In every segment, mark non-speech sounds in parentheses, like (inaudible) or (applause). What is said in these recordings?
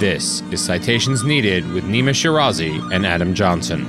This is Citations Needed with Nima Shirazi and Adam Johnson.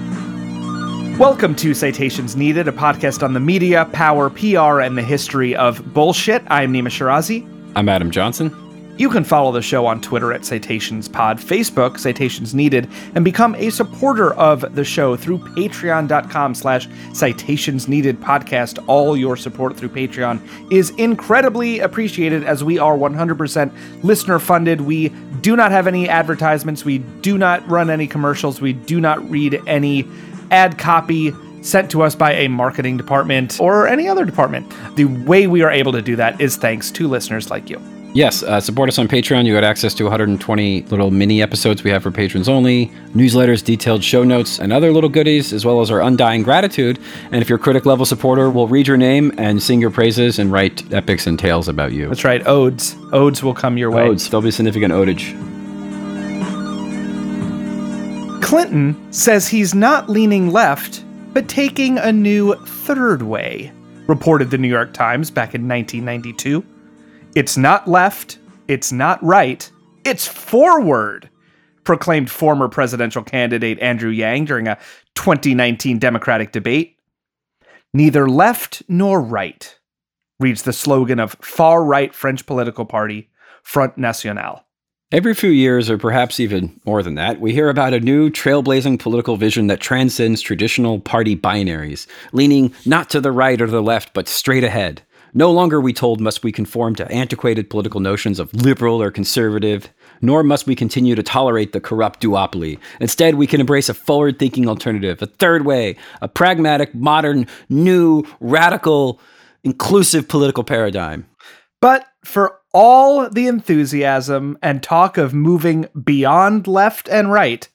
Welcome to Citations Needed, a podcast on the media, power, PR, and the history of bullshit. I'm Nima Shirazi. I'm Adam Johnson. You can follow the show on Twitter at Citations Pod, Facebook, Citations Needed, and become a supporter of the show through patreon.com slash citations needed podcast. All your support through Patreon is incredibly appreciated as we are 100% listener funded. We do not have any advertisements. We do not run any commercials. We do not read any ad copy sent to us by a marketing department or any other department. The way we are able to do that is thanks to listeners like you. Yes, uh, support us on Patreon. You get access to 120 little mini episodes we have for patrons only, newsletters, detailed show notes, and other little goodies, as well as our undying gratitude. And if you're a critic level supporter, we'll read your name and sing your praises and write epics and tales about you. That's right, odes. Odes will come your way. Odes. There'll be significant odage. Clinton says he's not leaning left, but taking a new third way, reported the New York Times back in 1992. It's not left, it's not right, it's forward, proclaimed former presidential candidate Andrew Yang during a 2019 Democratic debate. Neither left nor right, reads the slogan of far right French political party Front National. Every few years, or perhaps even more than that, we hear about a new trailblazing political vision that transcends traditional party binaries, leaning not to the right or the left, but straight ahead. No longer, we told, must we conform to antiquated political notions of liberal or conservative, nor must we continue to tolerate the corrupt duopoly. Instead, we can embrace a forward thinking alternative, a third way, a pragmatic, modern, new, radical, inclusive political paradigm. But for all the enthusiasm and talk of moving beyond left and right,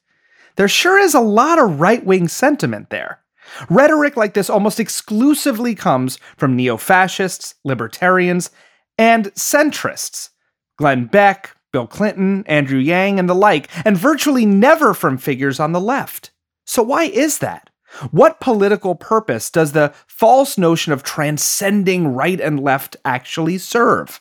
there sure is a lot of right wing sentiment there. Rhetoric like this almost exclusively comes from neo fascists, libertarians, and centrists. Glenn Beck, Bill Clinton, Andrew Yang, and the like, and virtually never from figures on the left. So, why is that? What political purpose does the false notion of transcending right and left actually serve?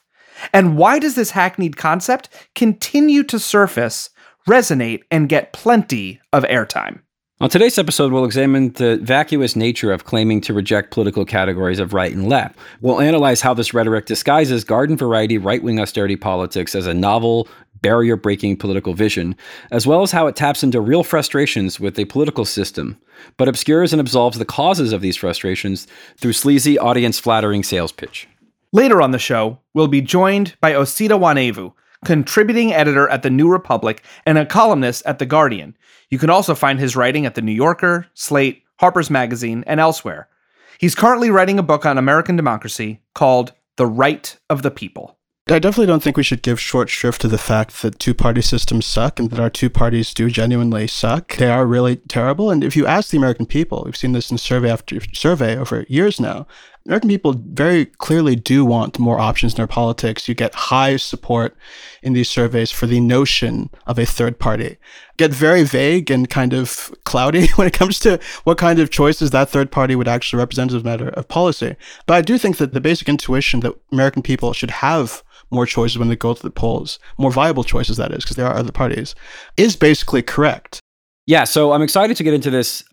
And why does this hackneyed concept continue to surface, resonate, and get plenty of airtime? On today's episode, we'll examine the vacuous nature of claiming to reject political categories of right and left. We'll analyze how this rhetoric disguises garden variety right wing austerity politics as a novel, barrier breaking political vision, as well as how it taps into real frustrations with a political system, but obscures and absolves the causes of these frustrations through sleazy, audience flattering sales pitch. Later on the show, we'll be joined by Osita Nwanevu, contributing editor at The New Republic and a columnist at The Guardian. You can also find his writing at The New Yorker, Slate, Harper's Magazine, and elsewhere. He's currently writing a book on American democracy called The Right of the People. I definitely don't think we should give short shrift to the fact that two party systems suck and that our two parties do genuinely suck. They are really terrible. And if you ask the American people, we've seen this in survey after survey over years now, American people very clearly do want more options in their politics. You get high support in these surveys for the notion of a third party. Get very vague and kind of cloudy (laughs) when it comes to what kind of choices that third party would actually represent as a matter of policy. But I do think that the basic intuition that American people should have more choices when they go to the polls, more viable choices, that is, because there are other parties, is basically correct. Yeah, so I'm excited to get into this.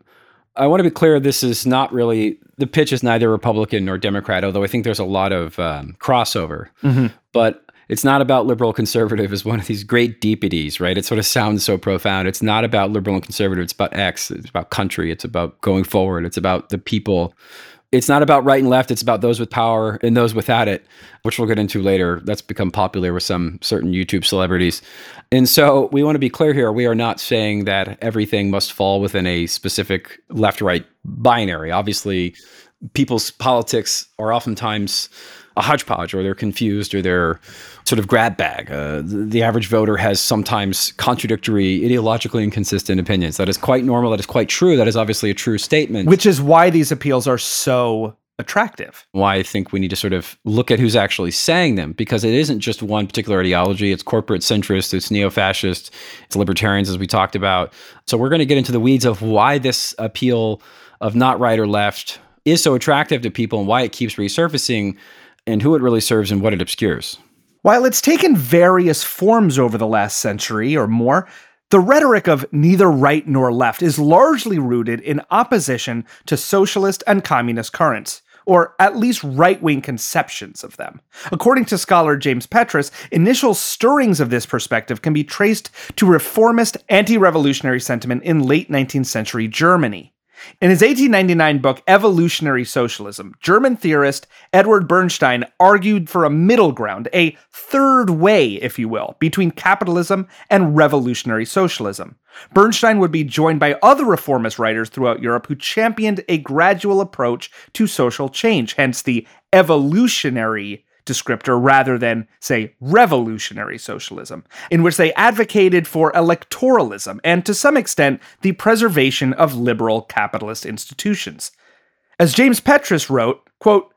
I want to be clear this is not really, the pitch is neither Republican nor Democrat, although I think there's a lot of um, crossover. Mm-hmm. But it's not about liberal conservative as one of these great deepities, right? It sort of sounds so profound. It's not about liberal and conservative. It's about X. It's about country. It's about going forward. It's about the people it's not about right and left. It's about those with power and those without it, which we'll get into later. That's become popular with some certain YouTube celebrities. And so we want to be clear here. We are not saying that everything must fall within a specific left right binary. Obviously, people's politics are oftentimes a hodgepodge or they're confused or they're sort of grab bag. Uh, the, average voter has sometimes contradictory, ideologically inconsistent opinions. That is quite normal. That is quite true. That is obviously a true statement. Which is why these appeals are so attractive. Why I think we need to sort of look at who's actually saying them because it isn't just one particular ideology. It's corporate centrist, it's neo fascist, it's libertarians, as we talked about. So we're going to get into the weeds of why this appeal of not right or left is so attractive to people and why it keeps resurfacing and who it really serves and what it obscures. While it's taken various forms over the last century or more, the rhetoric of neither right nor left is largely rooted in opposition to socialist and communist currents, or at least right wing conceptions of them. According to scholar James Petras, initial stirrings of this perspective can be traced to reformist anti revolutionary sentiment in late 19th century Germany. In his 1899 book, Evolutionary Socialism, German theorist Edward Bernstein argued for a middle ground, a third way, if you will, between capitalism and revolutionary socialism. Bernstein would be joined by other reformist writers throughout Europe who championed a gradual approach to social change, hence the evolutionary descriptor rather than, say, revolutionary socialism, in which they advocated for electoralism and, to some extent, the preservation of liberal capitalist institutions. As James Petras wrote, quote,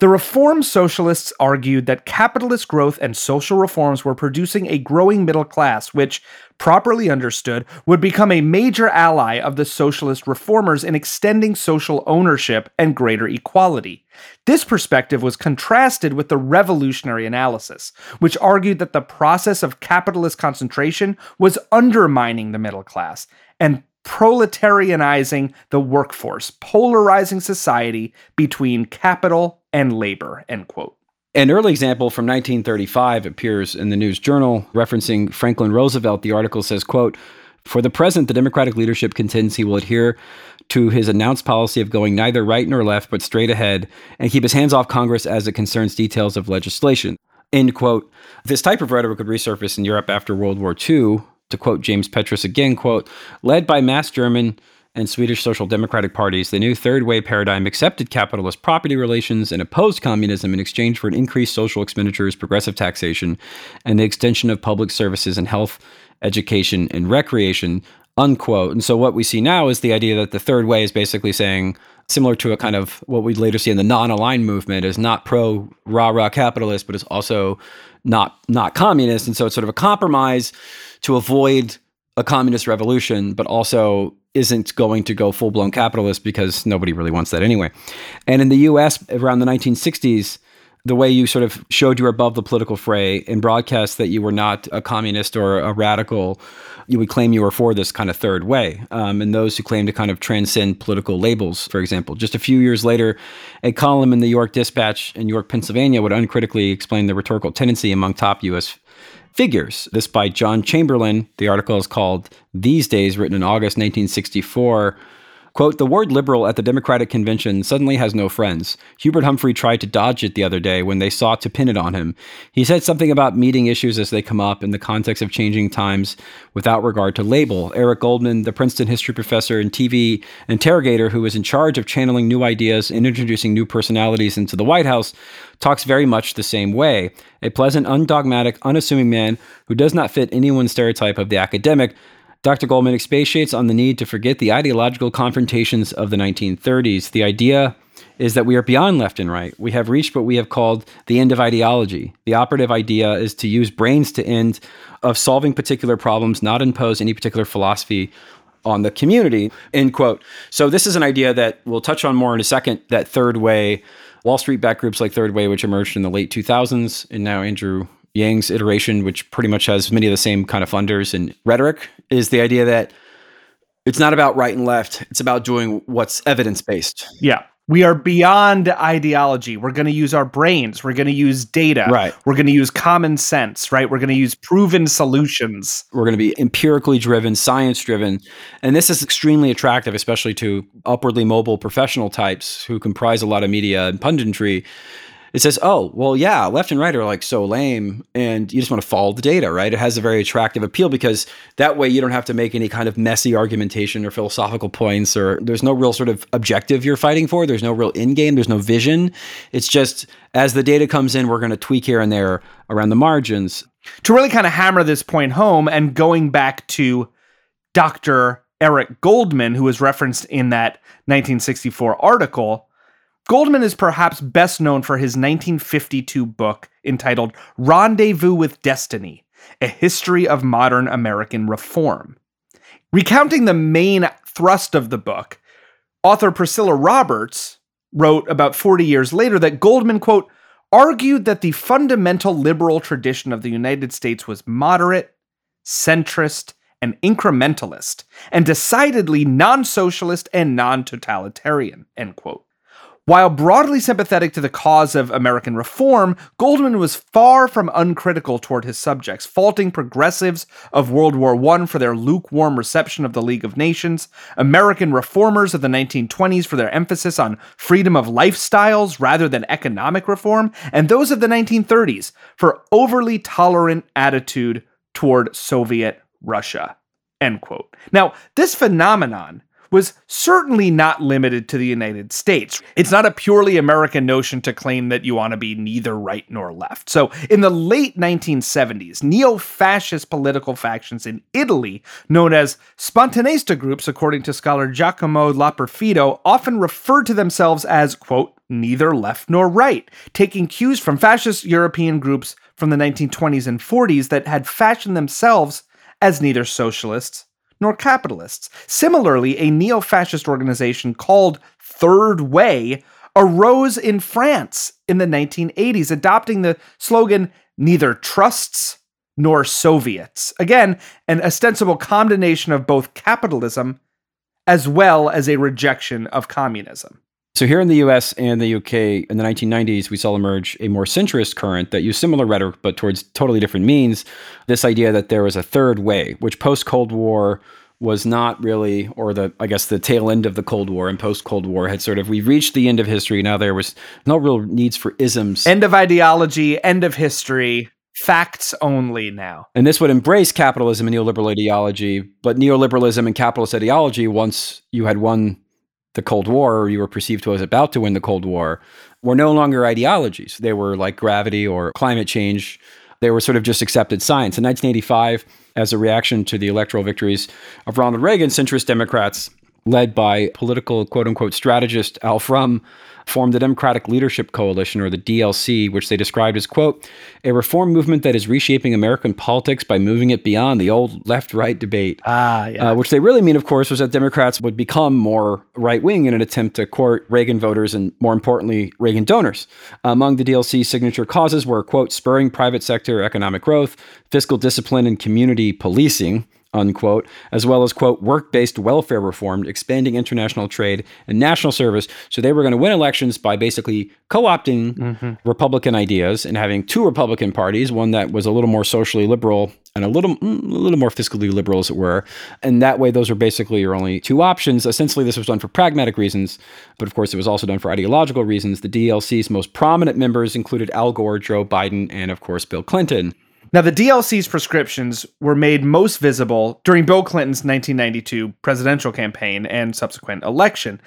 the Reform Socialists argued that capitalist growth and social reforms were producing a growing middle class, which, properly understood, would become a major ally of the socialist reformers in extending social ownership and greater equality. This perspective was contrasted with the revolutionary analysis, which argued that the process of capitalist concentration was undermining the middle class and proletarianizing the workforce, polarizing society between capital and labor, end quote. An early example from 1935 appears in the News Journal referencing Franklin Roosevelt. The article says, quote, for the present, the Democratic leadership contends he will adhere to his announced policy of going neither right nor left, but straight ahead, and keep his hands off Congress as it concerns details of legislation. End quote. This type of rhetoric would resurface in Europe after World War II. To quote James Petras again, quote, led by mass German and Swedish Social Democratic parties, the new Third Way paradigm accepted capitalist property relations and opposed communism in exchange for an increased social expenditures, progressive taxation, and the extension of public services and health, education, and recreation. Unquote. And so what we see now is the idea that the Third Way is basically saying, similar to a kind of what we'd later see in the non-aligned movement, is not pro rah rah capitalist, but is also not not communist. And so it's sort of a compromise to avoid a communist revolution, but also isn't going to go full blown capitalist because nobody really wants that anyway. And in the US around the 1960s, the way you sort of showed you were above the political fray and broadcast that you were not a communist or a radical, you would claim you were for this kind of third way. Um, and those who claim to kind of transcend political labels, for example. Just a few years later, a column in the York Dispatch in York, Pennsylvania would uncritically explain the rhetorical tendency among top US figures. This by John Chamberlain. The article is called These Days, written in August 1964. Quote, the word liberal at the Democratic Convention suddenly has no friends. Hubert Humphrey tried to dodge it the other day when they sought to pin it on him. He said something about meeting issues as they come up in the context of changing times without regard to label. Eric Goldman, the Princeton history professor and TV interrogator who was in charge of channeling new ideas and introducing new personalities into the White House, talks very much the same way. A pleasant, undogmatic, unassuming man who does not fit anyone's stereotype of the academic, Dr. Goldman expatiates on the need to forget the ideological confrontations of the 1930s. The idea is that we are beyond left and right. We have reached what we have called the end of ideology. The operative idea is to use brains to end of solving particular problems, not impose any particular philosophy on the community. End quote. So this is an idea that we'll touch on more in a second. That third way, Wall Street backed groups like Third Way, which emerged in the late 2000s, and now Andrew Yang's iteration, which pretty much has many of the same kind of funders and rhetoric, is the idea that it's not about right and left. It's about doing what's evidence based. Yeah. We are beyond ideology. We're going to use our brains. We're going to use data. Right. We're going to use common sense, right? We're going to use proven solutions. We're going to be empirically driven, science driven. And this is extremely attractive, especially to upwardly mobile professional types who comprise a lot of media and punditry it says, oh, well, yeah, left and right are like so lame, and you just want to follow the data, right? It has a very attractive appeal because that way you don't have to make any kind of messy argumentation or philosophical points, or there's no real sort of objective you're fighting for. There's no real end game. There's no vision. It's just as the data comes in, we're going to tweak here and there around the margins. To really kind of hammer this point home, and going back to Dr. Eric Goldman, who was referenced in that 1964 article Goldman is perhaps best known for his 1952 book entitled Rendezvous with Destiny A History of Modern American Reform. Recounting the main thrust of the book, author Priscilla Roberts wrote about 40 years later that Goldman, quote, argued that the fundamental liberal tradition of the United States was moderate, centrist, and incrementalist, and decidedly non socialist and non totalitarian. End quote. While broadly sympathetic to the cause of American reform, Goldman was far from uncritical toward his subjects, faulting progressives of World War I for their lukewarm reception of the League of Nations, American reformers of the 1920s for their emphasis on freedom of lifestyles rather than economic reform, and those of the 1930s for overly tolerant attitude toward Soviet Russia. End quote. Now, this phenomenon was certainly not limited to the United States. It's not a purely American notion to claim that you want to be neither right nor left. So, in the late 1970s, neo fascist political factions in Italy, known as Spontanista groups, according to scholar Giacomo Laperfido, often referred to themselves as, quote, neither left nor right, taking cues from fascist European groups from the 1920s and 40s that had fashioned themselves as neither socialists nor capitalists. Similarly, a neo fascist organization called Third Way arose in France in the 1980s, adopting the slogan neither trusts nor Soviets. Again, an ostensible combination of both capitalism as well as a rejection of communism. So, here in the US and the UK in the 1990s, we saw emerge a more centrist current that used similar rhetoric but towards totally different means. This idea that there was a third way, which post Cold War was not really, or the, I guess, the tail end of the Cold War and post Cold War had sort of, we reached the end of history. Now there was no real needs for isms. End of ideology, end of history facts only now. And this would embrace capitalism and neoliberal ideology, but neoliberalism and capitalist ideology, once you had won the Cold War, or you were perceived to as about to win the Cold War, were no longer ideologies. They were like gravity or climate change. They were sort of just accepted science. In 1985, as a reaction to the electoral victories of Ronald Reagan, centrist Democrats, led by political quote unquote strategist Al From, formed the Democratic Leadership Coalition, or the DLC, which they described as, quote, a reform movement that is reshaping American politics by moving it beyond the old left right debate. Ah, yeah. Uh, which they really mean, of course, was that Democrats would become more right wing in an attempt to court Reagan voters and, more importantly, Reagan donors. Among the DLC's signature causes were, quote, spurring private sector economic growth, fiscal discipline, and community policing unquote, as well as, quote, work based welfare reform, expanding international trade and national service. So they were going to win elections by basically co opting mm-hmm. Republican ideas and having two Republican parties, one that was a little more socially liberal and a little, mm, a little more fiscally liberal, as it were. And that way, those are basically your only two options. Essentially, this was done for pragmatic reasons, but of course, it was also done for ideological reasons. The DLC's most prominent members included Al Gore, Joe Biden, and of course, Bill Clinton. Now, the DLC's prescriptions were made most visible during Bill Clinton's 1992 presidential campaign and subsequent election.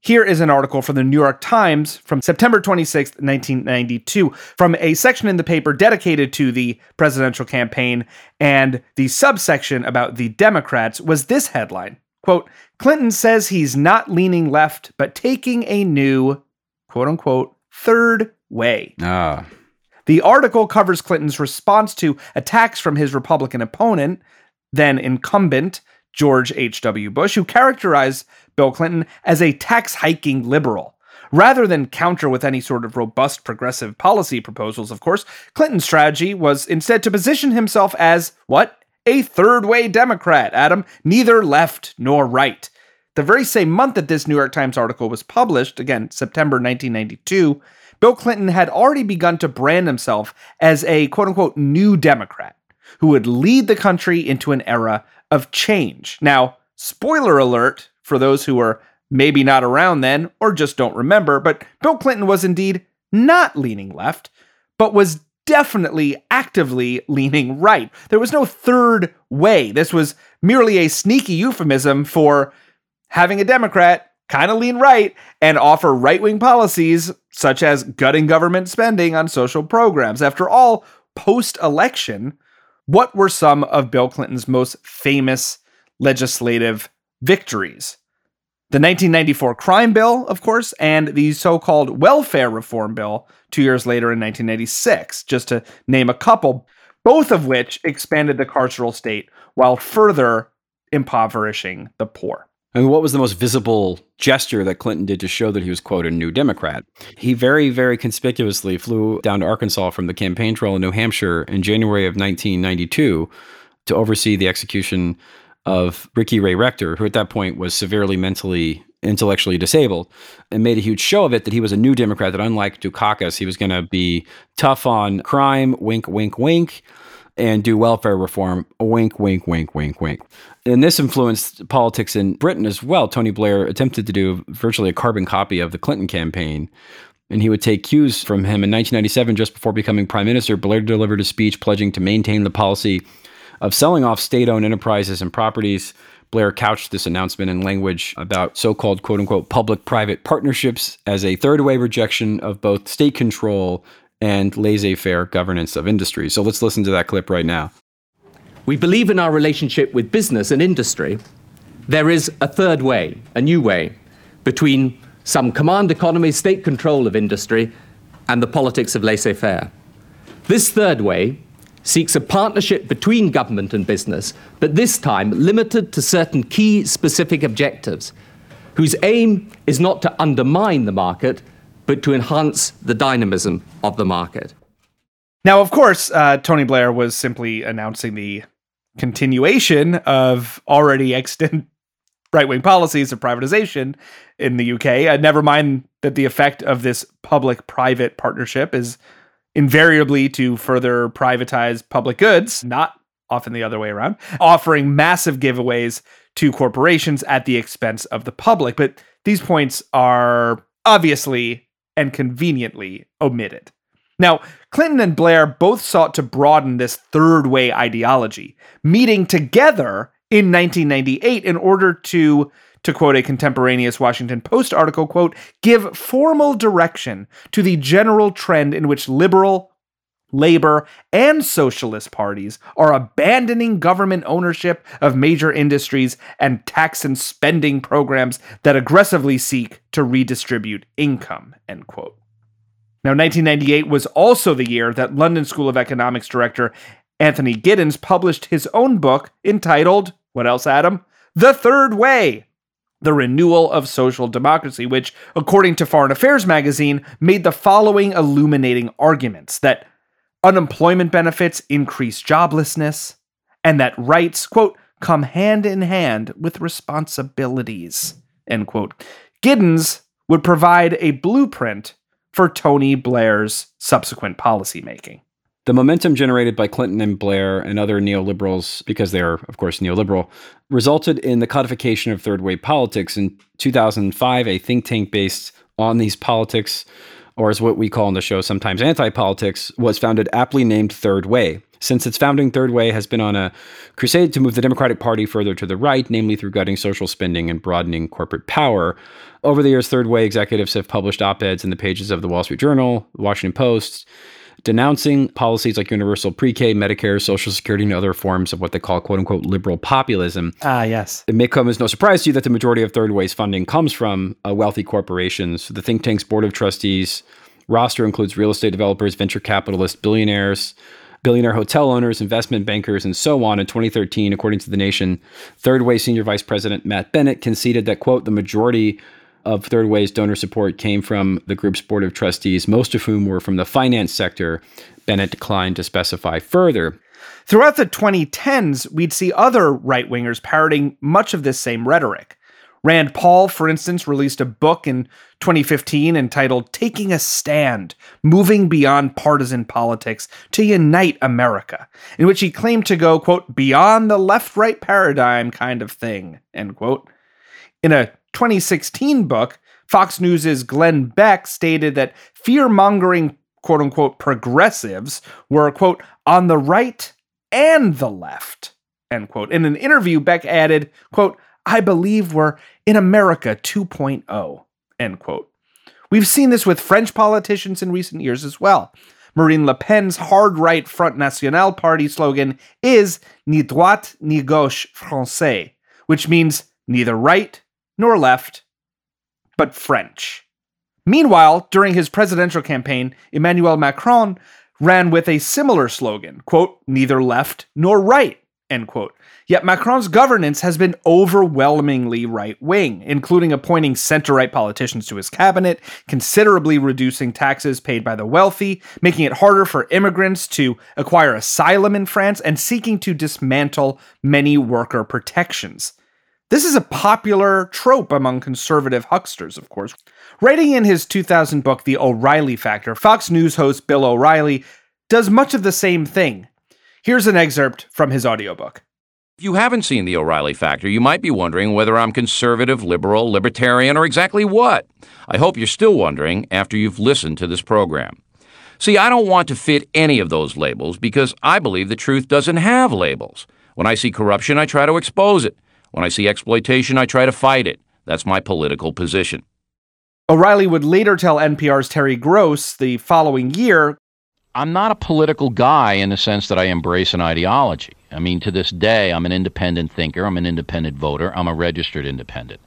Here is an article from the New York Times from September 26, 1992, from a section in the paper dedicated to the presidential campaign, and the subsection about the Democrats was this headline quote, Clinton says he's not leaning left, but taking a new, quote unquote, third way. Ah. The article covers Clinton's response to attacks from his Republican opponent, then incumbent George H.W. Bush, who characterized Bill Clinton as a tax hiking liberal. Rather than counter with any sort of robust progressive policy proposals, of course, Clinton's strategy was instead to position himself as what? A third way Democrat, Adam, neither left nor right. The very same month that this New York Times article was published, again, September 1992, Bill Clinton had already begun to brand himself as a quote unquote new Democrat who would lead the country into an era of change. Now, spoiler alert for those who were maybe not around then or just don't remember, but Bill Clinton was indeed not leaning left, but was definitely actively leaning right. There was no third way. This was merely a sneaky euphemism for having a Democrat kind of lean right and offer right wing policies such as gutting government spending on social programs. After all, post election, what were some of Bill Clinton's most famous legislative victories? The 1994 crime bill, of course, and the so called welfare reform bill two years later in 1996, just to name a couple, both of which expanded the carceral state while further impoverishing the poor. I mean, what was the most visible gesture that Clinton did to show that he was, quote, a new Democrat? He very, very conspicuously flew down to Arkansas from the campaign trail in New Hampshire in January of 1992 to oversee the execution of Ricky Ray Rector, who at that point was severely mentally intellectually disabled, and made a huge show of it that he was a new Democrat, that unlike Dukakis, he was going to be tough on crime, wink, wink, wink, and do welfare reform, wink, wink, wink, wink, wink. And this influenced politics in Britain as well. Tony Blair attempted to do virtually a carbon copy of the Clinton campaign. And he would take cues from him. In 1997, just before becoming prime minister, Blair delivered a speech pledging to maintain the policy of selling off state owned enterprises and properties Blair couched this announcement in language about so called quote unquote public private partnerships as a third way rejection of both state control and laissez faire governance of industry. So let's listen to that clip right now. We believe in our relationship with business and industry. There is a third way, a new way, between some command economy, state control of industry, and the politics of laissez faire. This third way seeks a partnership between government and business, but this time limited to certain key specific objectives, whose aim is not to undermine the market, but to enhance the dynamism of the market. Now, of course, uh, Tony Blair was simply announcing the continuation of already extant (laughs) right wing policies of privatization in the UK. Uh, never mind that the effect of this public private partnership is invariably to further privatize public goods, not often the other way around, offering massive giveaways to corporations at the expense of the public. But these points are obviously and conveniently omitted. Now, Clinton and Blair both sought to broaden this third way ideology, meeting together in 1998 in order to to quote a contemporaneous Washington Post article, quote, give formal direction to the general trend in which liberal, labor, and socialist parties are abandoning government ownership of major industries and tax and spending programs that aggressively seek to redistribute income, end quote. Now, 1998 was also the year that London School of Economics director Anthony Giddens published his own book entitled, what else, Adam? The Third Way the renewal of social democracy, which, according to Foreign Affairs magazine, made the following illuminating arguments that unemployment benefits increase joblessness, and that rights, quote, come hand in hand with responsibilities, end quote. Giddens would provide a blueprint for Tony Blair's subsequent policymaking. The momentum generated by Clinton and Blair and other neoliberals, because they are, of course, neoliberal, resulted in the codification of third way politics. In 2005, a think tank based on these politics, or as what we call in the show sometimes anti politics, was founded aptly named Third Way. Since its founding, Third Way has been on a crusade to move the Democratic Party further to the right, namely through gutting social spending and broadening corporate power. Over the years, Third Way executives have published op eds in the pages of the Wall Street Journal, the Washington Post, denouncing policies like universal pre K, Medicare, Social Security, and other forms of what they call quote unquote liberal populism. Ah, yes. It may come as no surprise to you that the majority of Third Way's funding comes from uh, wealthy corporations. The think tank's board of trustees roster includes real estate developers, venture capitalists, billionaires. Billionaire hotel owners, investment bankers, and so on. In 2013, according to The Nation, Third Way Senior Vice President Matt Bennett conceded that, quote, the majority of Third Way's donor support came from the group's board of trustees, most of whom were from the finance sector. Bennett declined to specify further. Throughout the 2010s, we'd see other right wingers parroting much of this same rhetoric. Rand Paul, for instance, released a book in 2015 entitled Taking a Stand Moving Beyond Partisan Politics to Unite America, in which he claimed to go, quote, beyond the left right paradigm kind of thing, end quote. In a 2016 book, Fox News' Glenn Beck stated that fear mongering, quote unquote, progressives were, quote, on the right and the left, end quote. In an interview, Beck added, quote, I believe we're in America 2.0, end quote. We've seen this with French politicians in recent years as well. Marine Le Pen's hard right Front National party slogan is Ni droite ni gauche français, which means neither right nor left, but French. Meanwhile, during his presidential campaign, Emmanuel Macron ran with a similar slogan, quote, neither left nor right, End quote. Yet Macron's governance has been overwhelmingly right wing, including appointing center right politicians to his cabinet, considerably reducing taxes paid by the wealthy, making it harder for immigrants to acquire asylum in France, and seeking to dismantle many worker protections. This is a popular trope among conservative hucksters, of course. Writing in his 2000 book, The O'Reilly Factor, Fox News host Bill O'Reilly does much of the same thing. Here's an excerpt from his audiobook. If you haven't seen The O'Reilly Factor, you might be wondering whether I'm conservative, liberal, libertarian, or exactly what. I hope you're still wondering after you've listened to this program. See, I don't want to fit any of those labels because I believe the truth doesn't have labels. When I see corruption, I try to expose it. When I see exploitation, I try to fight it. That's my political position. O'Reilly would later tell NPR's Terry Gross the following year I'm not a political guy in the sense that I embrace an ideology. I mean, to this day, I'm an independent thinker, I'm an independent voter, I'm a registered independent.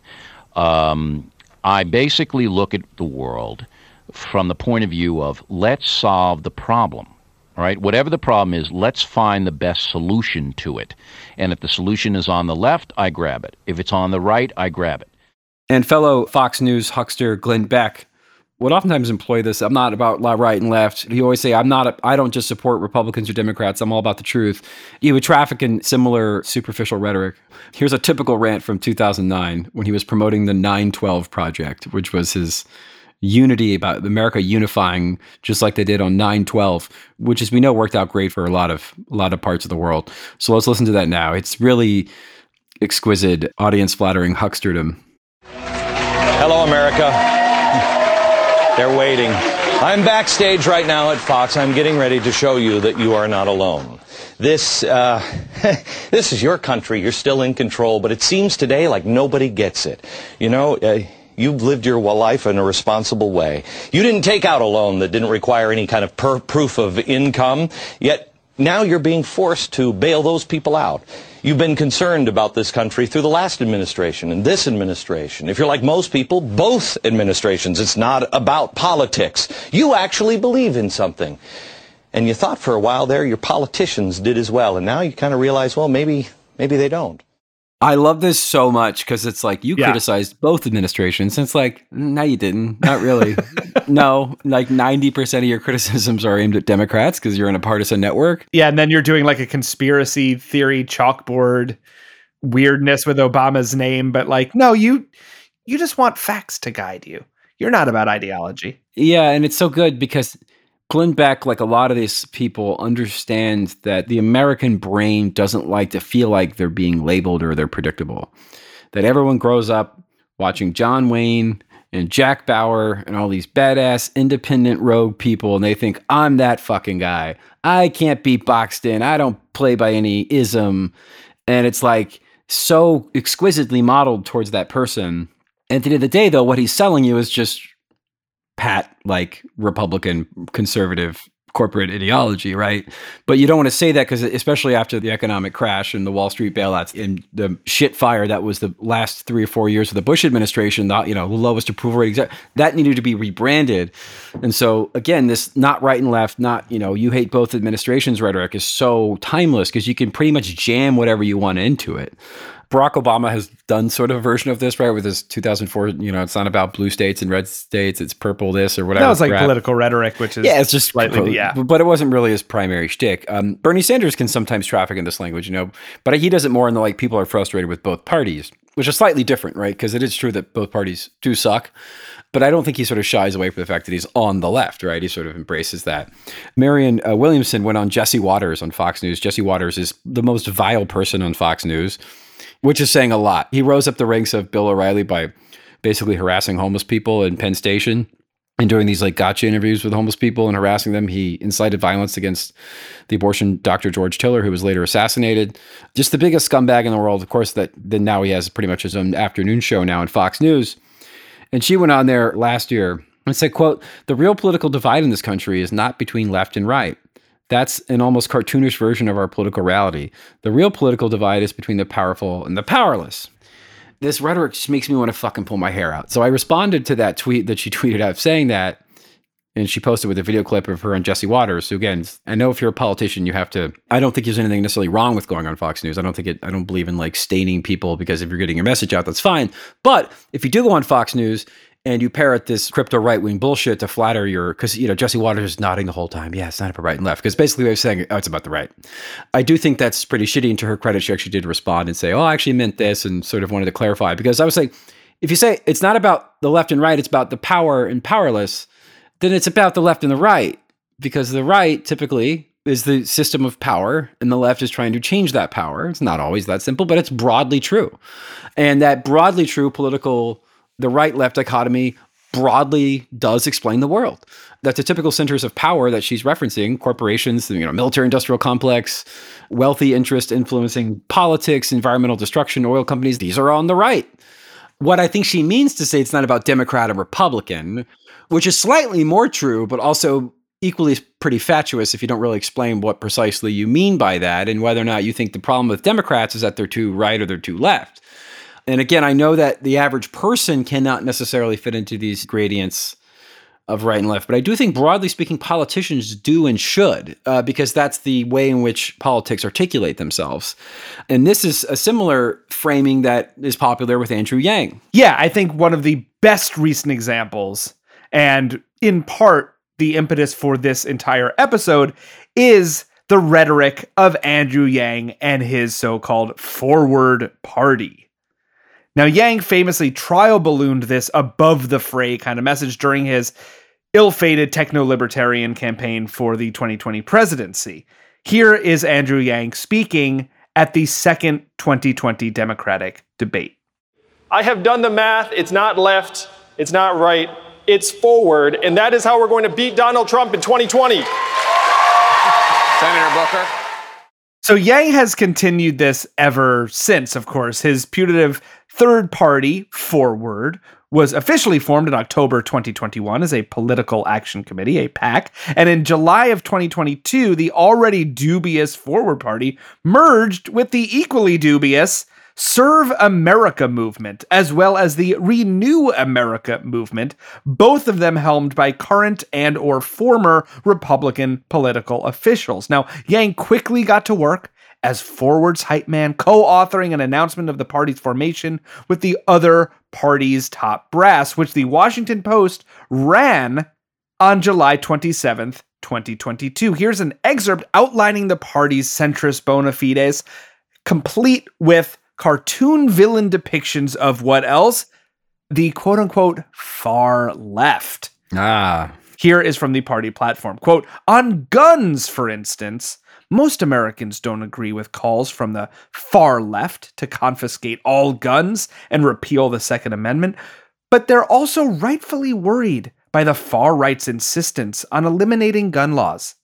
Um, I basically look at the world from the point of view of let's solve the problem. right? whatever the problem is, let's find the best solution to it. And if the solution is on the left, I grab it. If it's on the right, I grab it. And fellow Fox News huckster Glenn Beck would oftentimes employ this. I'm not about right and left. He always say, I'm not, a, I don't just support Republicans or Democrats. I'm all about the truth. He would traffic in similar superficial rhetoric. Here's a typical rant from 2009 when he was promoting the 912 Project, which was his unity about America unifying just like they did on 912, which as we know worked out great for a lot of a lot of parts of the world. So let's listen to that now. It's really exquisite, audience flattering hucksterdom. Hello, America. They're waiting. I'm backstage right now at Fox. I'm getting ready to show you that you are not alone. This, uh, (laughs) this is your country. You're still in control, but it seems today like nobody gets it. You know, uh, You've lived your life in a responsible way. You didn't take out a loan that didn't require any kind of proof of income, yet now you're being forced to bail those people out. You've been concerned about this country through the last administration and this administration. If you're like most people, both administrations, it's not about politics. You actually believe in something. And you thought for a while there your politicians did as well. And now you kind of realize, well, maybe, maybe they don't. I love this so much because it's like you yeah. criticized both administrations. And It's like, mm, no, you didn't. Not really. (laughs) no, like 90% of your criticisms are aimed at Democrats because you're in a partisan network. Yeah. And then you're doing like a conspiracy theory chalkboard weirdness with Obama's name. But like, no, you, you just want facts to guide you. You're not about ideology. Yeah. And it's so good because Glenn Beck, like a lot of these people, understand that the American brain doesn't like to feel like they're being labeled or they're predictable. That everyone grows up watching John Wayne and Jack Bauer and all these badass independent rogue people, and they think, I'm that fucking guy. I can't be boxed in. I don't play by any ism. And it's like so exquisitely modeled towards that person. And at the end of the day, though, what he's selling you is just pat like Republican conservative corporate ideology, right? But you don't want to say that because, especially after the economic crash and the Wall Street bailouts and the shit fire that was the last three or four years of the Bush administration, the you know lowest approval rating, that needed to be rebranded. And so again, this not right and left, not you know you hate both administrations rhetoric is so timeless because you can pretty much jam whatever you want into it. Barack Obama has done sort of a version of this, right? With his 2004, you know, it's not about blue states and red states, it's purple this or whatever. That was like political rhetoric, which is yeah, it's just slightly, yeah, but it wasn't really his primary shtick. Um, Bernie Sanders can sometimes traffic in this language, you know, but he does it more in the like people are frustrated with both parties, which is slightly different, right? Because it is true that both parties do suck. But I don't think he sort of shies away from the fact that he's on the left, right? He sort of embraces that. Marianne uh, Williamson went on Jesse Watters on Fox News. Jesse Watters is the most vile person on Fox News which is saying a lot. He rose up the ranks of Bill O'Reilly by basically harassing homeless people in Penn Station and doing these like gotcha interviews with homeless people and harassing them. He incited violence against the abortion Dr. George Tiller, who was later assassinated. Just the biggest scumbag in the world. Of course, that then now he has pretty much his own afternoon show now in Fox News. And she went on there last year and said, quote, the real political divide in this country is not between left and right. That's an almost cartoonish version of our political reality. The real political divide is between the powerful and the powerless. This rhetoric just makes me want to fucking pull my hair out. So I responded to that tweet that she (laughs) tweeted out saying that. and she posted with a video clip of her and Jesse Watters. So again, I know if you're a politician, you have to. I don't think there's anything necessarily wrong with going on Fox News. I don't think it. I don't believe in like staining people because if you're getting your message out, that's fine. But if you do go on Fox News and you parrot this crypto right wing bullshit to flatter your, because you know Jesse Watters is nodding the whole time. Yeah, it's not about right and left because basically they're saying oh, it's about the right. I do think that's pretty shitty. And to her credit, she actually did respond and say, "Oh, I actually meant this," and sort of wanted to clarify because I was like, if you say it's not about the left and right, it's about the power and powerless then it's about the left and the right because the right typically is the system of power and the left is trying to change that power. It's not always that simple, but it's broadly true. And that broadly true political, the right left dichotomy broadly does explain the world. That the typical centers of power that she's referencing, corporations, you know, military industrial complex, wealthy interest influencing politics, environmental destruction, oil companies, these are on the right. What I think she means to say it's not about Democrat and Republican, which is slightly more true, but also equally pretty fatuous if you don't really explain what precisely you mean by that and whether or not you think the problem with Democrats is that they're too right or they're too left. And again, I know that the average person cannot necessarily fit into these gradients of right and left, but I do think, broadly speaking, politicians do and should, uh, because that's the way in which politics articulate themselves. And this is a similar framing that is popular with Andrew Yang. Yeah, I think one of the best recent examples and in part, the impetus for this entire episode is the rhetoric of Andrew Yang and his so called forward party. Now, Yang famously trial ballooned this above the fray kind of message during his ill fated techno libertarian campaign for the 2020 presidency. Here is Andrew Yang speaking at the second 2020 Democratic debate. I have done the math. It's not left, it's not right, it's forward, and that is how we're going to beat Donald Trump in 2020. Senator Booker. So Yang has continued this ever since, of course. His putative third party, Forward, was officially formed in October 2021 as a political action committee, a PAC. And in July of 2022, the already dubious Forward Party merged with the equally dubious Serve America movement, as well as the Renew America movement, both of them helmed by current and or former Republican political officials. Now, Yang quickly got to work as Forward's hype man, co-authoring an announcement of the party's formation with the other party's top brass, which the Washington Post ran on July 27th, 2022. Here's an excerpt outlining the party's centrist bona fides, complete with cartoon villain depictions of what else? The quote unquote far left. Ah. Here is from the party platform. Quote, on guns, for instance, most Americans don't agree with calls from the far left to confiscate all guns and repeal the Second Amendment, but they're also rightfully worried by the far right's insistence on eliminating gun laws.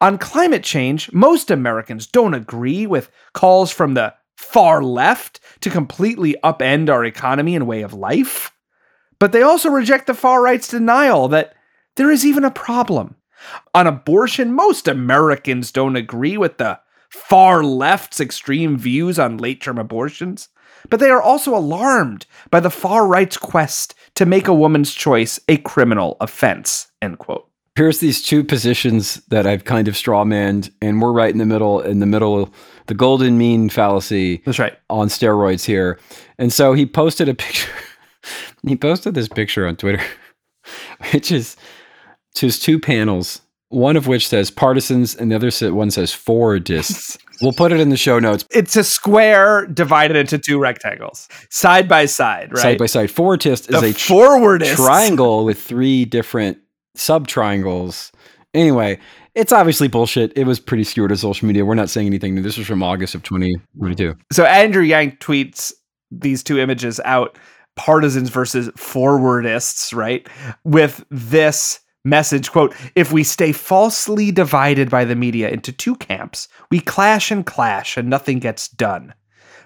On climate change, most Americans don't agree with calls from the far left to completely upend our economy and way of life. But they also reject the far right's denial that there is even a problem. On abortion, most Americans don't agree with the far left's extreme views on late term abortions, but they are also alarmed by the far right's quest to make a woman's choice a criminal offense. End quote here's these two positions that I've kind of strawmanned, and we're right in the middle, in the middle, the golden mean fallacy. That's right. On steroids here. And so he posted a picture. (laughs) he posted this picture on Twitter, (laughs) which is just two panels, one of which says partisans, and the other one says forwardists. (laughs) We'll put it in the show notes. It's a square divided into two rectangles, side by side, right? Side by side. Forwardist is the a forwardist. triangle with three different sub triangles. Anyway, it's obviously bullshit. It was pretty skewed to social media. We're not saying anything new. This was from August of 2022. So Andrew Yang tweets these two images out partisans versus forwardists, right? With this message quote if we stay falsely divided by the media into two camps we clash and clash and nothing gets done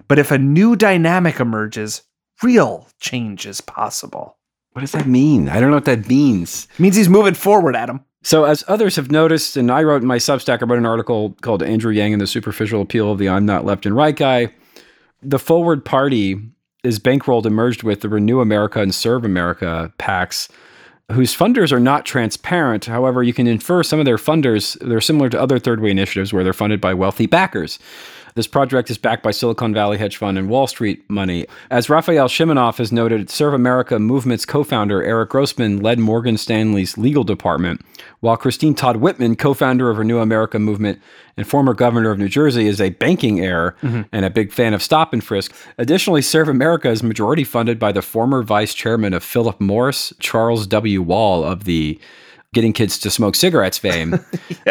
but if a new dynamic emerges real change is possible what does that mean? I don't know what that means. It means he's moving forward, Adam. So, as others have noticed, and I wrote in my Substack, I wrote an article called Andrew Yang and the Superficial Appeal of the I'm Not Left and Right Guy. The Forward Party is bankrolled and merged with the Renew America and Serve America PACs whose funders are not transparent. However, you can infer some of their funders, they're similar to other third way initiatives where they're funded by wealthy backers. This project is backed by Silicon Valley hedge fund and Wall Street money. As Rafael Shimunov has noted, Serve America Movement's co founder Eric Grossman led Morgan Stanley's legal department, while Christine Todd Whitman, co founder of Renew America Movement and former governor of New Jersey, is a banking heir mm-hmm. and a big fan of stop and frisk. Additionally, Serve America is majority funded by the former vice chairman of Philip Morris, Charles W. Wall of the getting kids to smoke cigarettes fame. (laughs)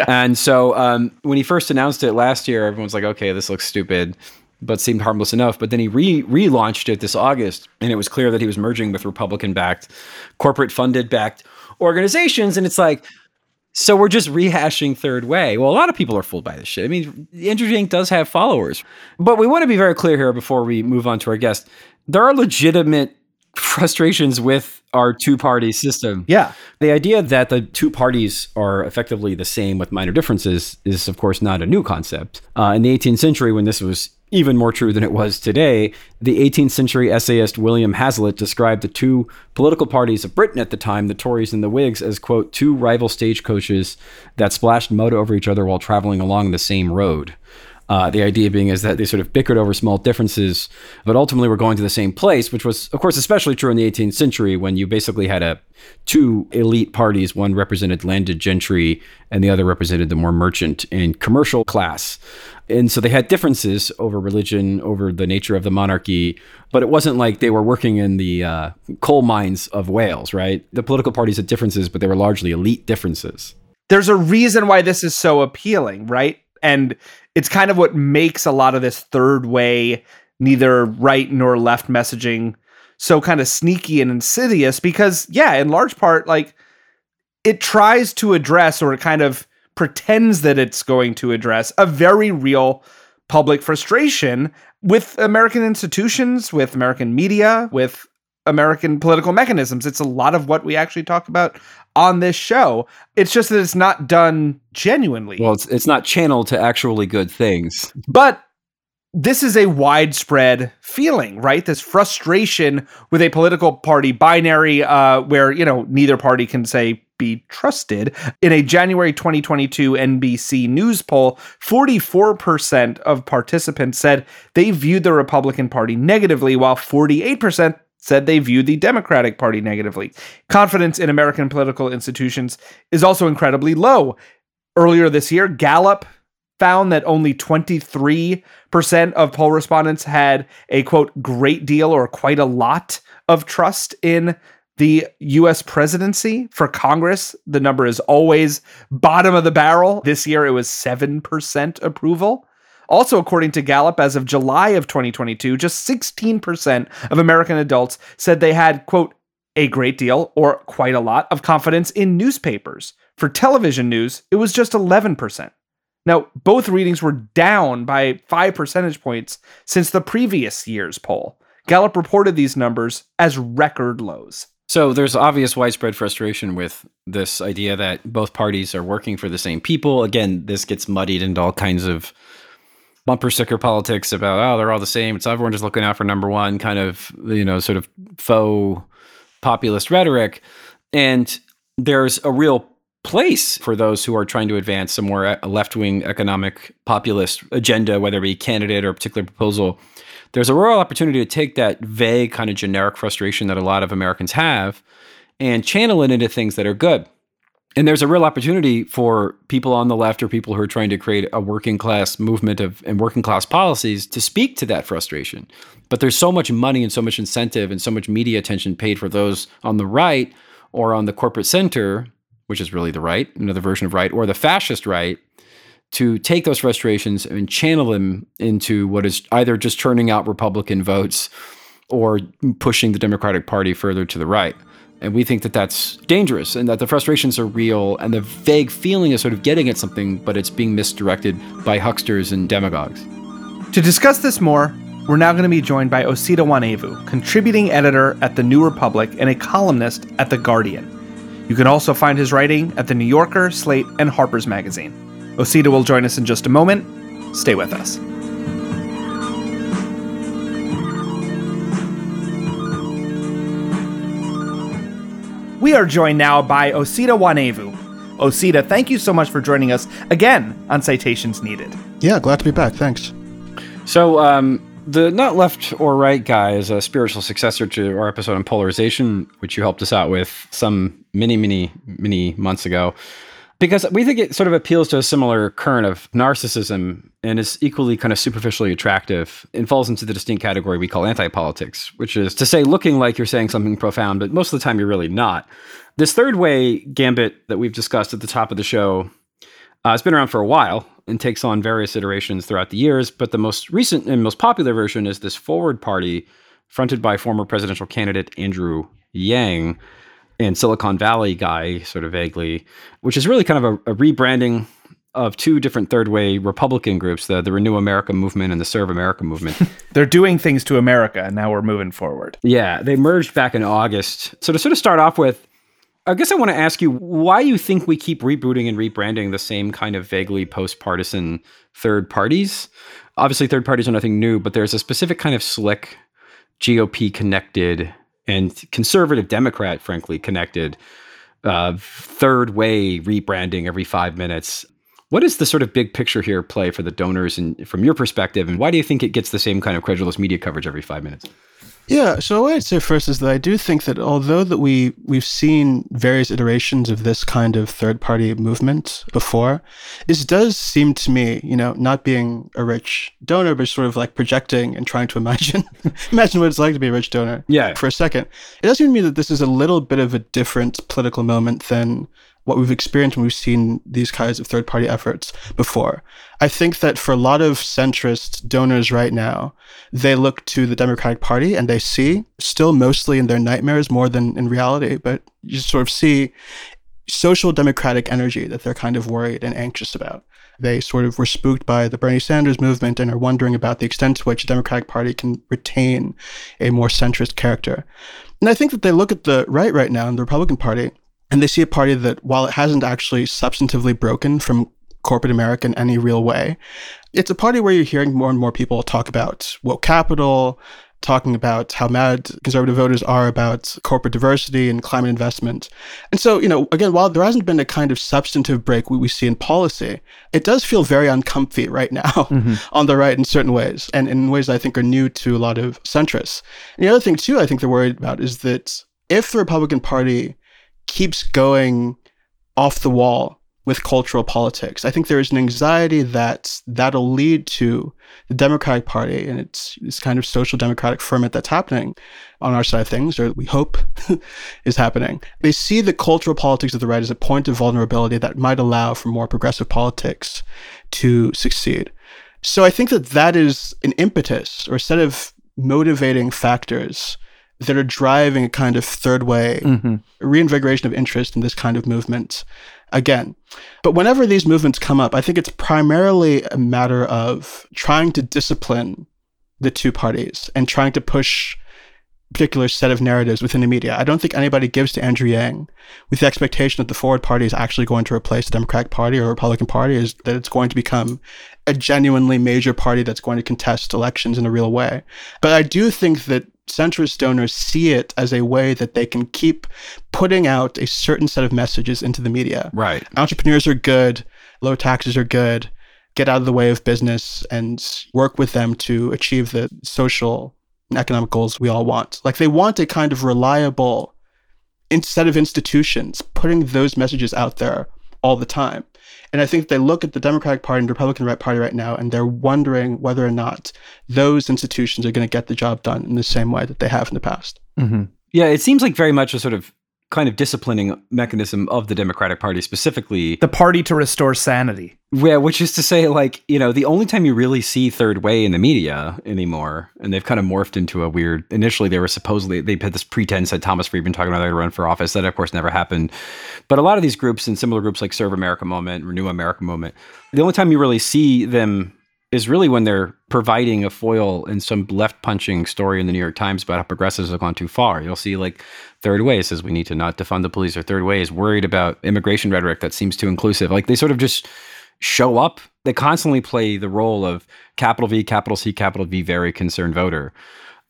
And so um, when he first announced it last year, everyone's like, okay, this looks stupid, but seemed harmless enough. But then he re relaunched it this August, and it was clear that he was merging with Republican backed, corporate funded backed organizations. And it's like, so we're just rehashing third way. Well, a lot of people are fooled by this shit. I mean, Andrew Yang does have followers, but we want to be very clear here before we move on to our guest. There are legitimate frustrations with our two party system. Yeah. The idea that the two parties are effectively the same with minor differences is, of course, not a new concept. Uh, in the 18th century, when this was even more true than it was today, the 18th century essayist William Hazlitt described the two political parties of Britain at the time, the Tories and the Whigs, as, quote, two rival stagecoaches that splashed mud over each other while traveling along the same road. Uh, the idea being is that they sort of bickered over small differences, but ultimately were going to the same place, which was, of course, especially true in the 18th century when you basically had a two elite parties. One represented landed gentry, and the other represented the more merchant and commercial class. And so they had differences over religion, over the nature of the monarchy, but it wasn't like they were working in the uh, coal mines of Wales, right? The political parties had differences, but they were largely elite differences. There's a reason why this is so appealing, right? And it's kind of what makes a lot of this third way, neither right nor left messaging so kind of sneaky and insidious because, yeah, in large part, like it tries to address or it kind of pretends that it's going to address a very real public frustration with American institutions, with American media, with American political mechanisms. It's a lot of what we actually talk about on this show. It's just that it's not done genuinely. Well, it's, it's not channeled to actually good things. But this is a widespread feeling, right? This frustration with a political party binary uh, where, you know, neither party can say be trusted. In a January 2022 NBC News poll, 44% of participants said they viewed the Republican Party negatively, while 48% said they viewed the Democratic Party negatively. Confidence in American political institutions is also incredibly low. Earlier this year, Gallup found that only 23% of poll respondents had a quote great deal or quite a lot of trust in the US presidency. For Congress, the number is always bottom of the barrel. This year it was 7% approval. Also, according to Gallup, as of July of 2022, just 16% of American adults said they had, quote, a great deal or quite a lot of confidence in newspapers. For television news, it was just 11%. Now, both readings were down by five percentage points since the previous year's poll. Gallup reported these numbers as record lows. So there's obvious widespread frustration with this idea that both parties are working for the same people. Again, this gets muddied into all kinds of bumper sticker politics about oh they're all the same. It's everyone just looking out for number one, kind of you know sort of faux populist rhetoric, and there's a real place for those who are trying to advance a more uh, left wing economic populist agenda, whether it be candidate or a particular proposal. There's a real opportunity to take that vague kind of generic frustration that a lot of Americans have and channel it into things that are good. And there's a real opportunity for people on the left or people who are trying to create a working class movement of and working class policies to speak to that frustration. But there's so much money and so much incentive and so much media attention paid for those on the right or on the corporate center, which is really the right, another version of right, or the fascist right, to take those frustrations and channel them into what is either just churning out Republican votes or pushing the Democratic Party further to the right. And we think that that's dangerous and that the frustrations are real and the vague feeling is sort of getting at something, but it's being misdirected by hucksters and demagogues. To discuss this more, we're now going to be joined by Osita Nwanevu, contributing editor at The New Republic and a columnist at The Guardian. You can also find his writing at The New Yorker, Slate, and Harper's Magazine. Osita will join us in just a moment. Stay with us. We are joined now by Osita Nwanevu. Osita, thank you so much for joining us again on Citations Needed. Yeah, glad to be back. Thanks. So, um, the not left or right guy is a spiritual successor to our episode on polarization, which you helped us out with some many, many, many months ago. Because we think it sort of appeals to a similar current of narcissism and is equally kind of superficially attractive and falls into the distinct category we call anti politics, which is to say, looking like you're saying something profound, but most of the time you're really not. This third way gambit that we've discussed at the top of the show uh, has been around for a while and takes on various iterations throughout the years. But the most recent and most popular version is this forward party fronted by former presidential candidate Andrew Yang and Silicon Valley guy, sort of vaguely, which is really kind of a, a rebranding of two different third way Republican groups, the, the Renew America movement and the Serve America movement. (laughs) They're doing things to America, and now we're moving forward. Yeah, they merged back in August. So to sort of start off with, I guess I want to ask you why you think we keep rebooting and rebranding the same kind of vaguely post partisan third parties. Obviously, third parties are nothing new, but there's a specific kind of slick, GOP connected, and conservative Democrat, frankly, connected uh, third way rebranding every five minutes. What is the sort of big picture here play for the donors and from your perspective? And why do you think it gets the same kind of credulous media coverage every five minutes? Yeah, so what I'd say first is that I do think that although that we we've seen various iterations of this kind of third party movement before, this does seem to me, you know, not being a rich donor, but sort of like projecting and trying to imagine (laughs) imagine what it's like to be a rich donor. Yeah. For a second. It does seem to me that this is a little bit of a different political moment than what we've experienced when we've seen these kinds of third party efforts before. I think that for a lot of centrist donors right now, they look to the Democratic Party and they see, still mostly in their nightmares more than in reality, but you sort of see social democratic energy that they're kind of worried and anxious about. They sort of were spooked by the Bernie Sanders movement and are wondering about the extent to which the Democratic Party can retain a more centrist character. And I think that they look at the right right now in the Republican Party and they see a party that, while it hasn't actually substantively broken from corporate America in any real way, it's a party where you're hearing more and more people talk about woke capital, talking about how mad conservative voters are about corporate diversity and climate investment. And so, you know, again, while there hasn't been a kind of substantive break we, we see in policy, it does feel very uncomfy right (laughs) now mm-hmm. on the right in certain ways, and in ways I think are new to a lot of centrists. And the other thing, too, I think they're worried about is that if the Republican Party keeps going off the wall with cultural politics. I think there is an anxiety that that'll lead to the Democratic Party and its this kind of social democratic ferment that's happening on our side of things, or we hope (laughs) is happening. They see the cultural politics of the right as a point of vulnerability that might allow for more progressive politics to succeed. So I think that that is an impetus or a set of motivating factors that are driving a kind of third way mm-hmm. reinvigoration of interest in this kind of movement again. But whenever these movements come up, I think it's primarily a matter of trying to discipline the two parties and trying to push a particular set of narratives within the media. I don't think anybody gives to Andrew Yang with the expectation that the Forward Party is actually going to replace the Democratic Party or Republican Party, is that it's going to become a genuinely major party that's going to contest elections in a real way. But I do think that centrist donors see it as a way that they can keep putting out a certain set of messages into the media. Right. Entrepreneurs are good, low taxes are good, get out of the way of business and work with them to achieve the social and economic goals we all want. Like they want a kind of reliable instead of institutions putting those messages out there all the time. And I think they look at the Democratic Party and Republican Party right now, and they're wondering whether or not those institutions are going to get the job done in the same way that they have in the past. Mm-hmm. Yeah, it seems like very much a sort of kind of disciplining mechanism of the Democratic Party, specifically the party to restore sanity. Yeah, which is to say, like, you know, the only time you really see third way in the media anymore, and they've kind of morphed into a weird. Initially, they were supposedly they had this pretense that Thomas Friedman talking about they run for office. That of course never happened. But a lot of these groups and similar groups like Serve America Moment, Renew America Moment, the only time you really see them is really when they're providing a foil in some left punching story in the New York Times about how progressives have gone too far. You'll see like Third Way says we need to not defund the police, or Third Way is worried about immigration rhetoric that seems too inclusive. Like they sort of just show up. They constantly play the role of capital V, capital C, capital V, very concerned voter.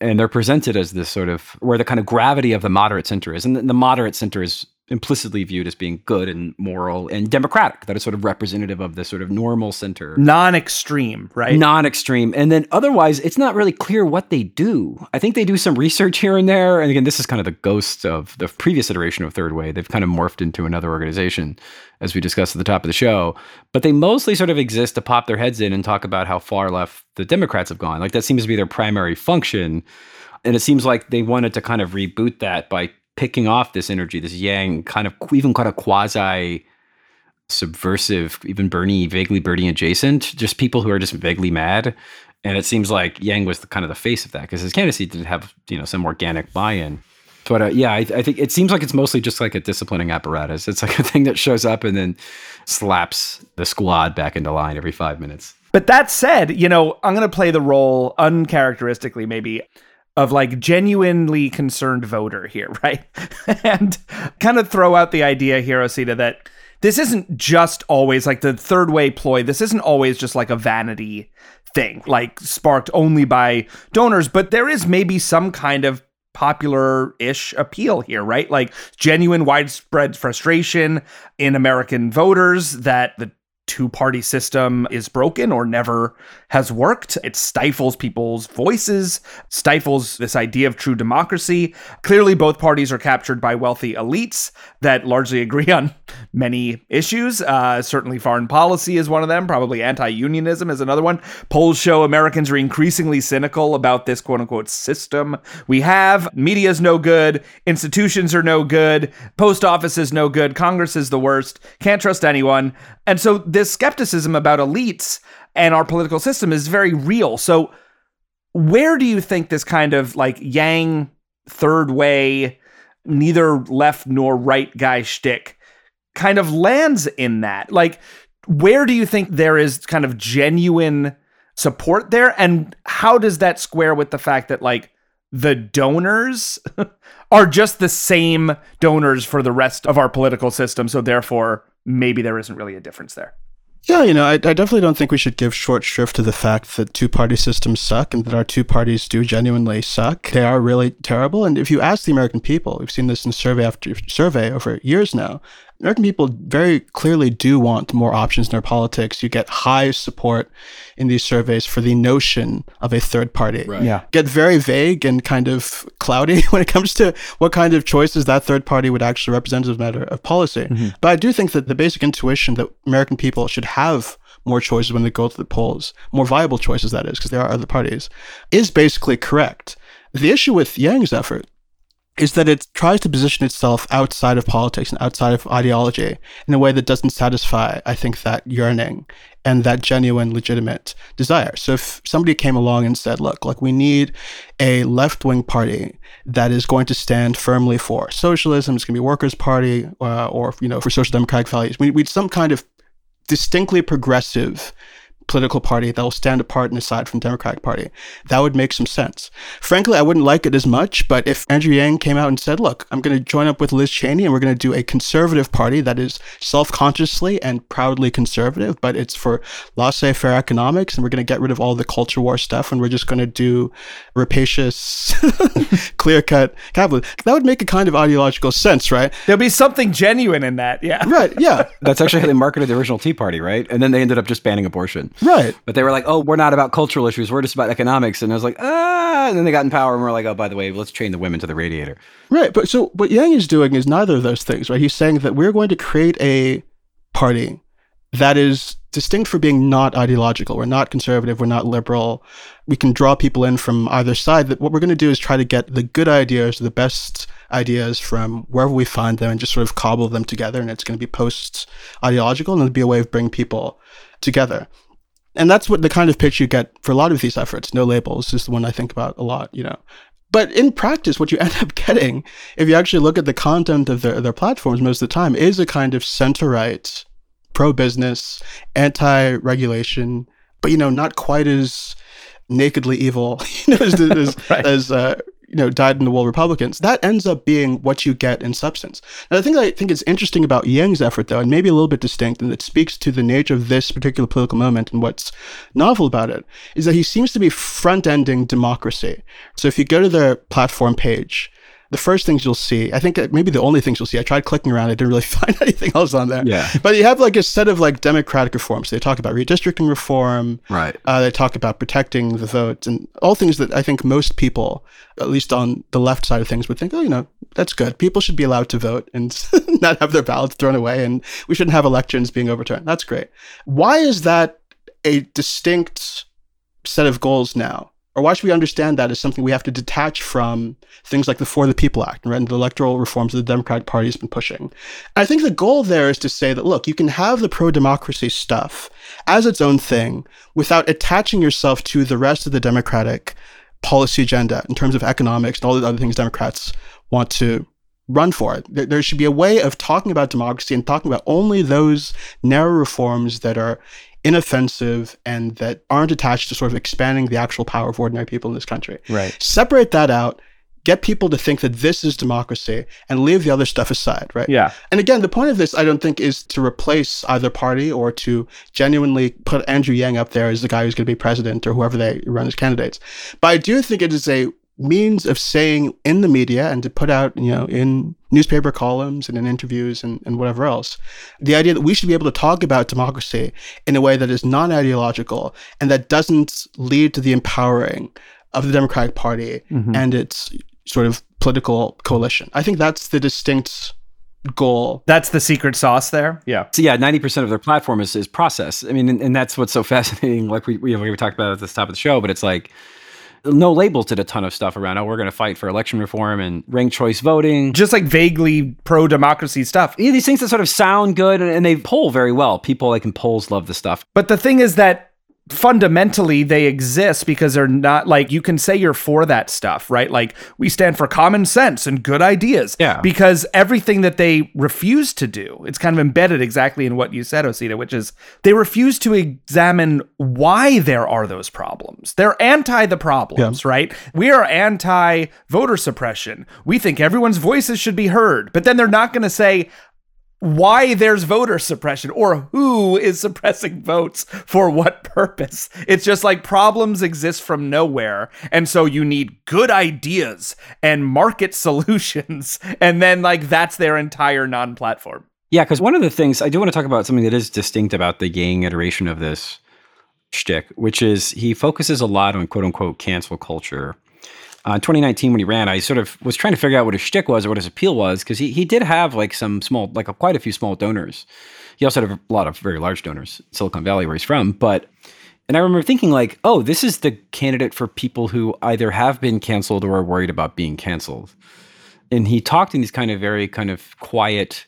and they're presented as this sort of where the kind of gravity of the moderate center is. And the, the moderate center is implicitly viewed as being good and moral and democratic, that is sort of representative of the sort of normal center. Non extreme, right? Non extreme. And then otherwise, it's not really clear what they do. I think they do some research here and there. And again, this is kind of the ghost of the previous iteration of Third Way. They've kind of morphed into another organization, as we discussed at the top of the show. But they mostly sort of exist to pop their heads in and talk about how far left the Democrats have gone. Like that seems to be their primary function. And it seems like they wanted to kind of reboot that by picking off this energy, this yang, kind of even kind of quasi subversive, even Bernie, vaguely Bernie adjacent, just people who are just vaguely mad. And it seems like Yang was the, kind of the face of that because his candidacy did have you know some organic buy-in. But uh, yeah, I, I, think it seems like it's mostly just like a disciplining apparatus. It's like a thing that shows up and then slaps the squad back into line every five minutes. But that said, you know, I'm going to play the role uncharacteristically, maybe of like genuinely concerned voter here, (laughs) right? and kind of throw out the idea here, Osita, that this isn't just always like the third way ploy. This isn't always just like a vanity thing, like sparked only by donors, but there is maybe some kind of popular ish appeal here, right? Like genuine widespread frustration in American voters that the two party system is broken or never has worked. It stifles people's voices, stifles this idea of true democracy. Clearly, both parties are captured by wealthy elites that largely agree on (laughs) many issues. Uh, certainly, foreign policy is one of them. Probably anti unionism is another one. Polls show Americans are increasingly cynical about this quote unquote system we have. Media is no good. Institutions are no good. Post office is no good. Congress is the worst. Can't trust anyone. And so this skepticism about elites and our political system is very real. So where do you think this kind of like Yang third way, neither left nor right guy shtick kind of lands in that? Like, where do you think there is kind of genuine support there? And how does that square with the fact that like the donors (laughs) are just the same donors for the rest of our political system? So therefore, maybe there isn't really a difference there. Yeah, you know, I, I, definitely don't think we should give short shrift to the fact that two party systems suck and that our two parties do genuinely suck. They are really terrible. And if you ask the American people, we've seen this in survey after survey over years now, American people very clearly do want more options in their politics. You get high support in these surveys for the notion of a third party. Right. Yeah. Get very vague and kind of cloudy (laughs) when it comes to what kind of choices that third party would actually represent as a matter of policy. Mm-hmm. But I do think that the basic intuition that American people should have more choices when they go to the polls, more viable choices, that is, because there are other parties, is basically correct. The issue with Yang's effort is that it tries to position itself outside of politics and outside of ideology in a way that doesn't satisfy, I think, that yearning and that genuine, legitimate desire. So if somebody came along and said, look, like we need a left wing party that is going to stand firmly for socialism, it's going to be workers' party uh, or, you know, for social democratic values. We need some kind of distinctly progressive political party that will stand apart and aside from the Democratic Party. That would make some sense. Frankly, I wouldn't like it as much, but if Andrew Yang came out and said, look, I'm going to join up with Liz Cheney and we're going to do a conservative party that is self-consciously and proudly conservative, but it's for laissez-faire economics and we're going to get rid of all the culture war stuff and we're just going to do rapacious, (laughs) clear-cut capitalism. That would make a kind of ideological sense, right? There'll be something genuine in that. Yeah. Right. Yeah. That's actually how they marketed the original Tea Party, right? And then they ended up just banning abortion. Right. But they were like, oh, we're not about cultural issues. We're just about economics. And I was like, ah. And then they got in power and we're like, oh, by the way, let's train the women to the radiator. Right. But so what Yang is doing is neither of those things, right? He's saying that we're going to create a party that is distinct for being not ideological. We're not conservative. We're not liberal. We can draw people in from either side. That what we're going to do is try to get the good ideas, the best ideas from wherever we find them and just sort of cobble them together. And it's going to be post ideological and it'll be a way of bringing people together. And that's what the kind of pitch you get for a lot of these efforts. No labels is the one I think about a lot, you know. But in practice, what you (laughs) end up getting, if you actually look at the content of their, their platforms most of the time, is a kind of center right, pro business, anti regulation, but, you know, not quite as nakedly evil, (laughs) you know, as, (laughs) as, right. as uh, you know, dyed in the wool Republicans, that ends up being what you get in substance. Now, the thing that I think is interesting about Yang's effort, though, and maybe a little bit distinct, and that speaks to the nature of this particular political moment and what's novel about it, is that he seems to be front ending democracy. So if you go to their platform page, the first things you'll see, I think maybe the only things you'll see, I tried clicking around, I didn't really (laughs) find anything else on there. Yeah. But you have like a set of like democratic reforms. They talk about redistricting reform. Right. Uh, they talk about protecting the vote and all things that I think most people, at least on the left side of things, would think, oh, you know, that's good. People should be allowed to vote and (laughs) not have their ballots thrown away, and we shouldn't have elections being overturned. That's great. Why is that a distinct set of goals now? Or why should we understand that as something we have to detach from things like the For the People Act and the electoral reforms that the Democratic Party has been pushing? And I think the goal there is to say that, look, you can have the pro democracy stuff as its own thing without attaching yourself to the rest of the Democratic policy agenda in terms of economics and all the other things Democrats want to run for it. There should be a way of talking about democracy and talking about only those narrow reforms that are inoffensive and that aren't attached to sort of expanding the actual power of ordinary people in this country. Right. Separate that out, get people to think that this is democracy and leave the other stuff aside, right? Yeah. And again, the point of this, I don't think, is to replace either party or to genuinely put Andrew Yang up there as the guy who's going to be president or whoever they run as candidates. But I do think it is a means of saying in the media and to put out, you know, in newspaper columns and in interviews and, and whatever else, the idea that we should be able to talk about democracy in a way that is non ideological and that doesn't lead to the empowering of the Democratic Party Mhm. and its sort of political coalition. I think that's the distinct goal. That's the secret sauce there. Yeah. So yeah, ninety percent of their platform is, is process. I mean, and, and that's what's so (laughs) fascinating. Like we we, we talked about at the top of the show, but it's like no labels did a ton of stuff around. Oh, we're going to fight for election reform and ranked choice voting. Just like vaguely pro democracy stuff. Yeah, these things that sort of sound good and, and they poll very well. People like in polls love the stuff. But the thing is that fundamentally they exist because they're not like you can say you're for that stuff, right? Like we stand for common sense and good ideas. Yeah. Because everything that they refuse to do, it's kind of embedded exactly in what you said, Osita, which is they refuse to examine why there are those problems. They're anti the problems, right? We are anti voter suppression. We think everyone's voices should be heard, but then they're not going to say, why there's voter suppression or who is suppressing votes for what purpose. It's just like problems exist from nowhere. And so you need good ideas and market (laughs) solutions. And then, like, that's their entire non platform. Yeah, because one of the things I do want to talk about something that is distinct about the Yang iteration of this shtick, which is he focuses a lot on quote unquote cancel culture. Uh, in 2019, when he ran, I sort of was trying to figure out what his shtick was or what his appeal was because he, he did have like some small, like a, quite a few small donors. He also had a lot of very large donors, Silicon Valley, where he's from. But, and I remember thinking, like, oh, this is the candidate for people who either have been canceled or are worried about being canceled. And he talked in these kind of very kind of quiet,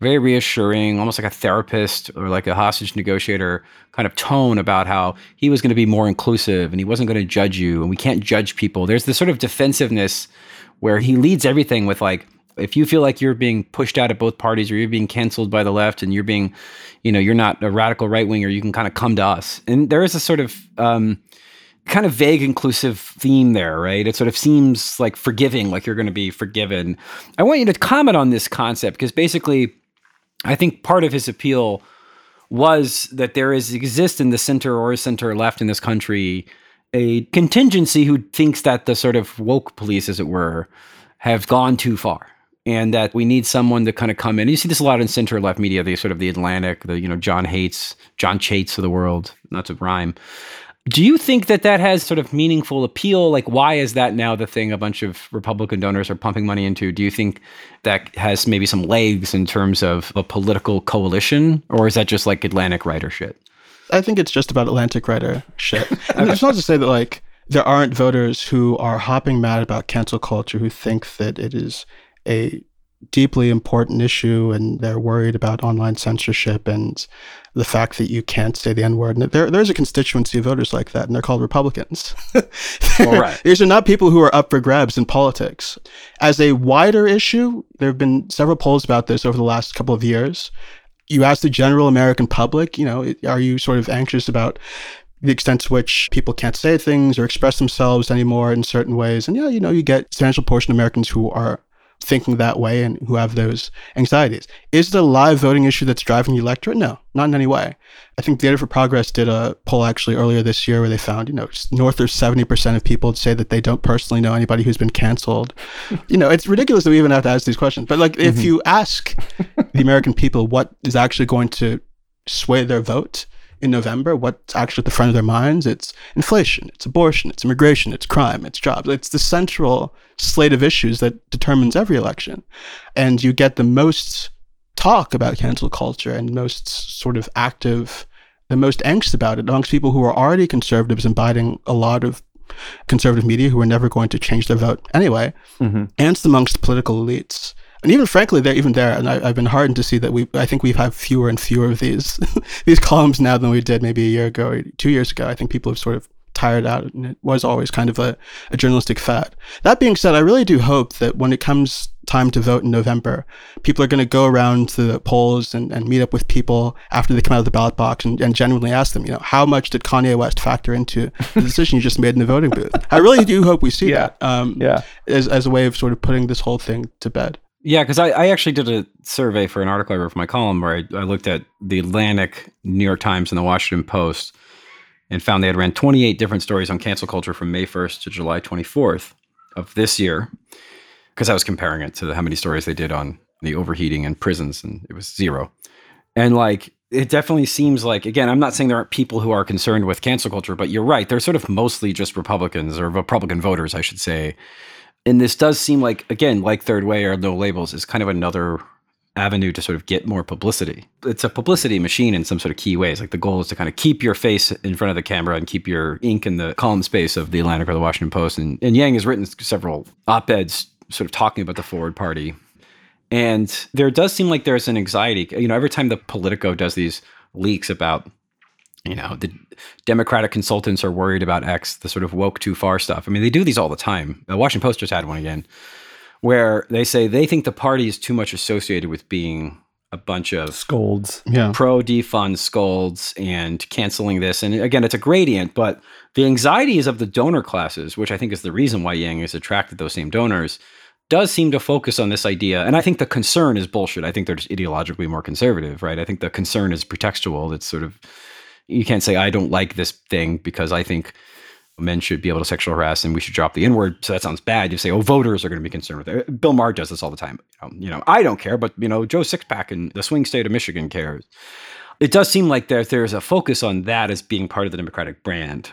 very reassuring, almost like a therapist or like a hostage negotiator kind of tone about how he was going to be more inclusive and he wasn't going to judge you and we can't judge people. There's this sort of defensiveness where he leads everything with like, if you feel like you're being pushed out of both parties or you're being canceled by the left and you're being, you know, you're not a radical right winger, you can kind of come to us. And there is a sort of, um, kind of vague inclusive theme there, right? It sort of seems like forgiving, like you're going to be forgiven. I want you to comment on this concept because basically, I think part of his appeal was that there is exists in the center or center left in this country a contingency who thinks that the sort of woke police, as it were, have gone too far. And that we need someone to kind of come in. You see this a lot in center left media, the sort of the Atlantic, the you know Jon Haidts, Jon Chaits of the world, not to rhyme. Do you think that that has sort of meaningful appeal? Like, why is that now the thing a bunch of Republican donors are pumping money into? Do you think that has maybe some legs in terms of a political coalition, or is that just like Atlantic writer shit? I think it's just about Atlantic writer shit. it's not to say that like there aren't voters who are hopping mad about cancel culture who think that it is a deeply important issue and they're worried about online censorship and the fact that you can't say the N word. And there, there's a constituency of voters like that, and they're called Republicans. (laughs) Well, right. These are not people who are up for grabs in politics. As a wider issue, there have been several polls about this over the last couple of years. You ask the general American public, you know, are you sort of anxious about the extent to which people can't say things or express themselves anymore in certain ways. And yeah, you know, you get a substantial portion of Americans who are thinking that way and who have those anxieties. Is it a live voting issue that's driving the electorate? No, not in any way. I think Data for Progress did a poll actually earlier this year where they found, you know, north of 70% of people say that they don't personally know anybody who's been canceled. (laughs) you know, it's ridiculous that we even have to ask these questions. But like, mm-hmm. if you ask the American people what is actually going to sway their vote, in November, what's actually at the front of their minds, it's inflation, it's abortion, it's immigration, it's crime, it's jobs. It's the central slate of issues that determines every election. And you get the most talk about cancel culture and most sort of active, the most angst about it amongst people who are already conservatives and biting a lot of conservative media who are never going to change their vote anyway, mm-hmm. and amongst political elites and even frankly, they're even there. And I, have been heartened to see that we. I think we have had fewer and fewer of these (laughs) these columns now than we did maybe a year ago or two years ago. I think people have sort of tired out, and it was always kind of a, a journalistic fad. That being said, I really do hope that when it comes time to vote in November, people are going to go around to the polls and, and meet up with people after they come out of the ballot box and, and genuinely ask them, you know, how much did Kanye West factor into the decision you just made in the voting booth? I really do hope we see yeah. that um, yeah. as, as a way of sort of putting this whole thing to bed. Yeah, because I, I, actually did a survey for an article I wrote for my column where I, I, looked at the Atlantic, New York Times, and the Washington Post and found they had ran 28 different stories on cancel culture from May 1st to July 24th of this year. Because I was comparing it to how many stories they did on the overheating and prisons, and it was zero. And like, it definitely seems like, again, I'm not saying there aren't people who are concerned with cancel culture, but you're right. They're sort of mostly just Republicans or Republican voters, I should say and this does seem like again like third way or no labels is kind of another avenue to sort of get more publicity. It's a publicity machine in some sort of key ways. Like the goal is to kind of keep your face in front of the camera and keep your ink in the column space of the atlantic or the washington post. And, and yang has written several op-eds sort of talking about the forward party. And there does seem like there's an anxiety you know every time the politico does these leaks about you know the democratic consultants are worried about x the sort of woke too far stuff. I mean they do these all the time. The washington post just had one again where they say they think the party is too much associated with being a bunch of scolds. Yeah. pro defund scolds and canceling this. And again it's a gradient but the anxieties of the donor classes which i think is the reason why yang has attracted those same donors does seem to focus on this idea. And i think the concern is bullshit. I think they're just ideologically more conservative right? I think the concern is pretextual. It's sort of you can't say I don't like this thing because I think men should be able to sexual harass and we should drop the N word. So that sounds bad. You say, oh, voters are going to be concerned with it. Uh, Bill Maher does this all the time. You know, you know, I don't care, but you know, Joe Sixpack in the swing state of Michigan cares. It does seem like there there's a focus on that as being part of the Democratic brand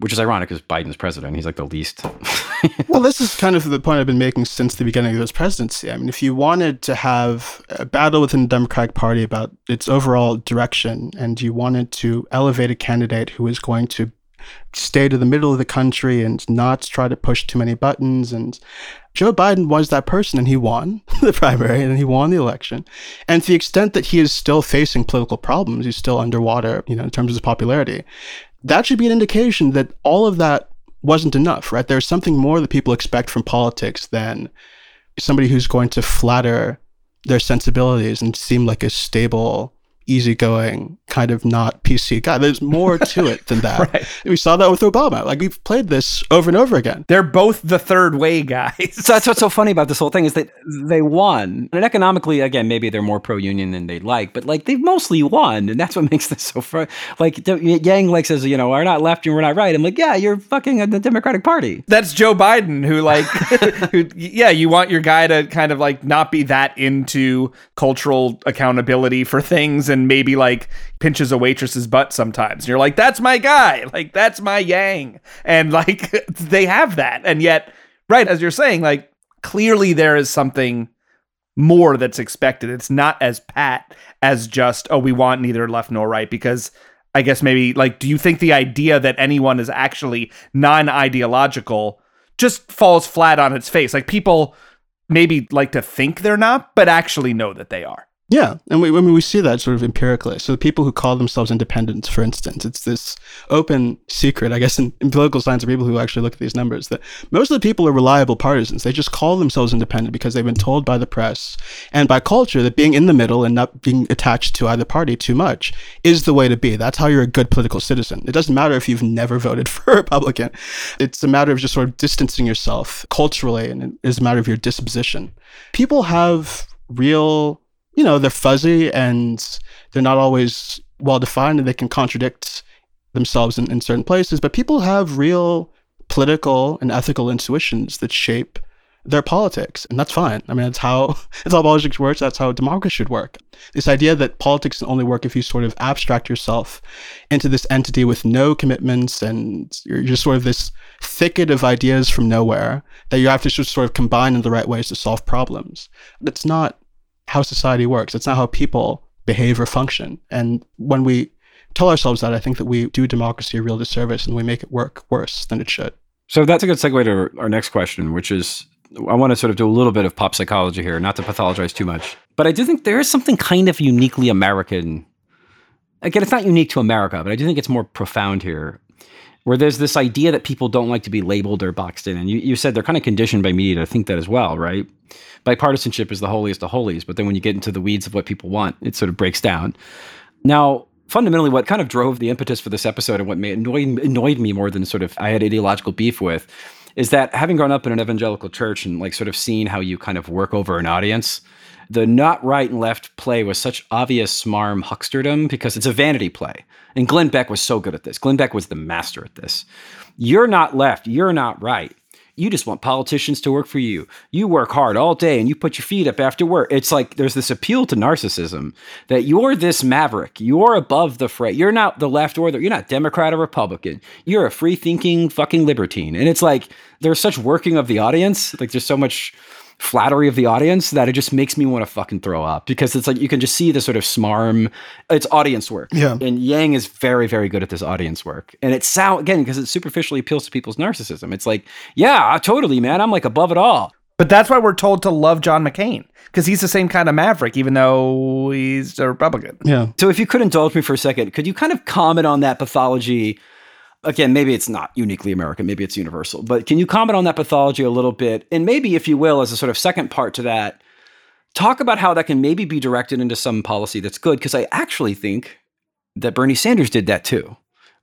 which is ironic because Biden's president. He's like the least. (laughs) well, this is kind of the point I've been making since the beginning of his presidency. I mean, if you wanted to have a battle within the Democratic Party about its overall direction, and you wanted to elevate a candidate who is going to stay to the middle of the country and not try to push too many buttons, and Joe Biden was that person, and he won (laughs) the primary and he won the election. And to the extent that he is still facing political problems, he's still underwater, you know, in terms of his popularity that should be an indication that all of that wasn't enough, right? There's something more that people expect from politics than somebody who's going to flatter their sensibilities and seem like a stable easygoing, kind of not PC guy. There's more to it than (laughs) that. right. We saw that with Obama. Like we've played this over and over again. They're both the third way guys. so that's what's so funny about this whole thing is that they won. And economically, again, maybe they're more pro union than they'd like, but like they've mostly won. And that's what (laughs) makes this so fun. Like Yang like says, you know, we're not left and we're not right. I'm like, yeah, you're fucking the Democratic Party. That's Joe Biden who like, (laughs) who, yeah, you want your guy to kind of like not be that into cultural accountability for things and maybe like pinches a waitress's butt sometimes. And you're like, that's my guy. Like, that's my yang. And like, (laughs) they have that. And yet, right, as you're saying, like, clearly there is something more that's expected. It's not as pat as just, oh, we want neither left nor right. Because I guess maybe, like, do you think the idea that anyone is actually non ideological just falls flat on its face? Like, people maybe like to think they're not, but actually know that they are. Yeah, and we, I mean, we see that sort of empirically. So the people who call themselves independents, for instance, it's this open secret, I guess, in, in political science, or people who actually look at these numbers, that most of the people are reliable partisans. They just call themselves independent because they've been told by the press and by culture that being in the middle and not being attached to either party too much is the way to be. That's how you're a good political citizen. It doesn't matter if you've never voted (laughs) for a Republican. It's a matter of just sort of distancing yourself culturally, and it's a matter of your disposition. People have real you know, they're fuzzy and they're not always well defined and they can contradict themselves in, in certain places. But people have real political and ethical intuitions that shape their politics, and that's fine. I mean, that's how (laughs) that's how politics works. That's how democracy should work. This idea that politics can only work if you sort of abstract yourself into this entity with no commitments, and you're just sort of this thicket of ideas from nowhere that you have to just sort of combine in the right ways to solve problems. That's not how society works. It's not how people behave or function. And when we tell ourselves that, I think that we do democracy a real disservice and we make it work worse than it should. So that's a good segue to our next question, which is I want to sort of do a little bit of pop psychology here, not to pathologize too much. But I do think there is something kind of uniquely American. Again, it's not unique to America, but I do think it's more profound here where there's this idea that people don't like to be labeled or boxed in. And you, you said they're kind of conditioned by media to think that as well, right? Bipartisanship is the holiest of holies, but then when you get into the weeds of what people want, it sort of breaks down. Now, fundamentally, what kind of drove the impetus for this episode and what made, annoyed, annoyed me more than sort of I had ideological beef with is that having grown up in an evangelical church and like sort of seeing how you kind of work over an audience, the not right and left play was such obvious smarm hucksterdom because it's a vanity play. And Glenn Beck was so good at this. Glenn Beck was the master at this. You're not left, you're not right. You just want politicians to work for you. You work hard all day and you put your feet up after work. It's like there's this appeal to narcissism that you're this maverick. You're above the fray. You're not the left or the, you're not Democrat or Republican. You're a free thinking fucking libertine. And it's like there's such working of the audience. Like there's so much flattery of the audience that it just makes me want to fucking throw up. Because it's like you can just see the sort of smarm it's audience work. Yeah. And yang is very very good at this audience work. And it sound again because it superficially appeals to people's narcissism. It's like yeah totally man i'm like above it all. But that's why we're told to love john mccain because he's the same kind of maverick even though he's a republican. Yeah. So if you could indulge me for a second could you kind of comment on that pathology again, maybe it's not uniquely American, maybe it's universal, but can you comment on that pathology a little bit? And maybe, if you will, as a sort of second part to that, talk about how that can maybe be directed into some policy that's good. Because I actually think that Bernie Sanders did that too.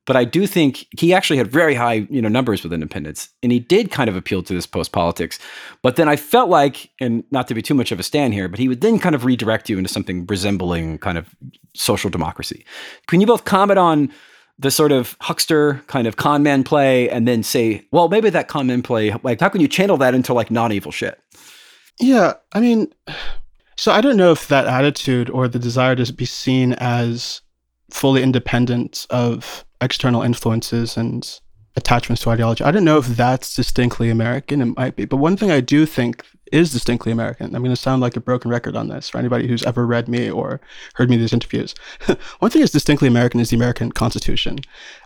But I do think he actually had very high, you know, numbers with independents, and he did kind of appeal to this post politics. But then I felt like, and not to be too much of a stand here, but he would then kind of redirect you into something resembling kind of social democracy. Can you both comment on the sort of huckster kind of con man play and then say, well, maybe that con man play, like, how can you channel that into like non evil shit? Yeah. I mean, so I don't know if that attitude or the desire to be seen as fully independent of external influences and attachments to ideology, I don't know if that's distinctly American. It might be. But one thing I do think is distinctly American. I'm going to sound like a broken record on this for anybody who's ever read me or heard me in these interviews. (laughs) One thing that's distinctly American is the American Constitution.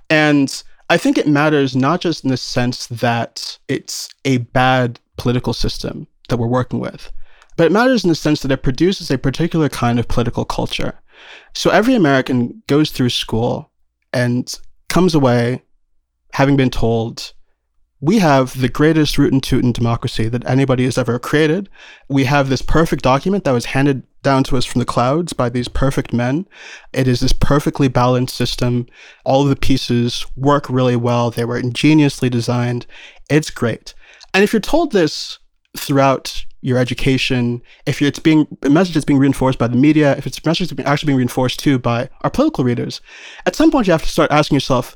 And I think it matters not just in the sense that it's a bad political system that we're working with, but it matters in the sense that it produces a particular kind of political culture. So every American goes through school and comes away having been told we have the greatest root and toot in democracy that anybody has ever created. We have this perfect document that was handed down to us from the clouds by these perfect men. It is this perfectly balanced system. All of the pieces work really well. They were ingeniously designed. It's great. And if you're told this throughout your education, if it's being a message that's being reinforced by the media, if it's a message that's actually being reinforced too by our political readers, at some point you have to start asking yourself,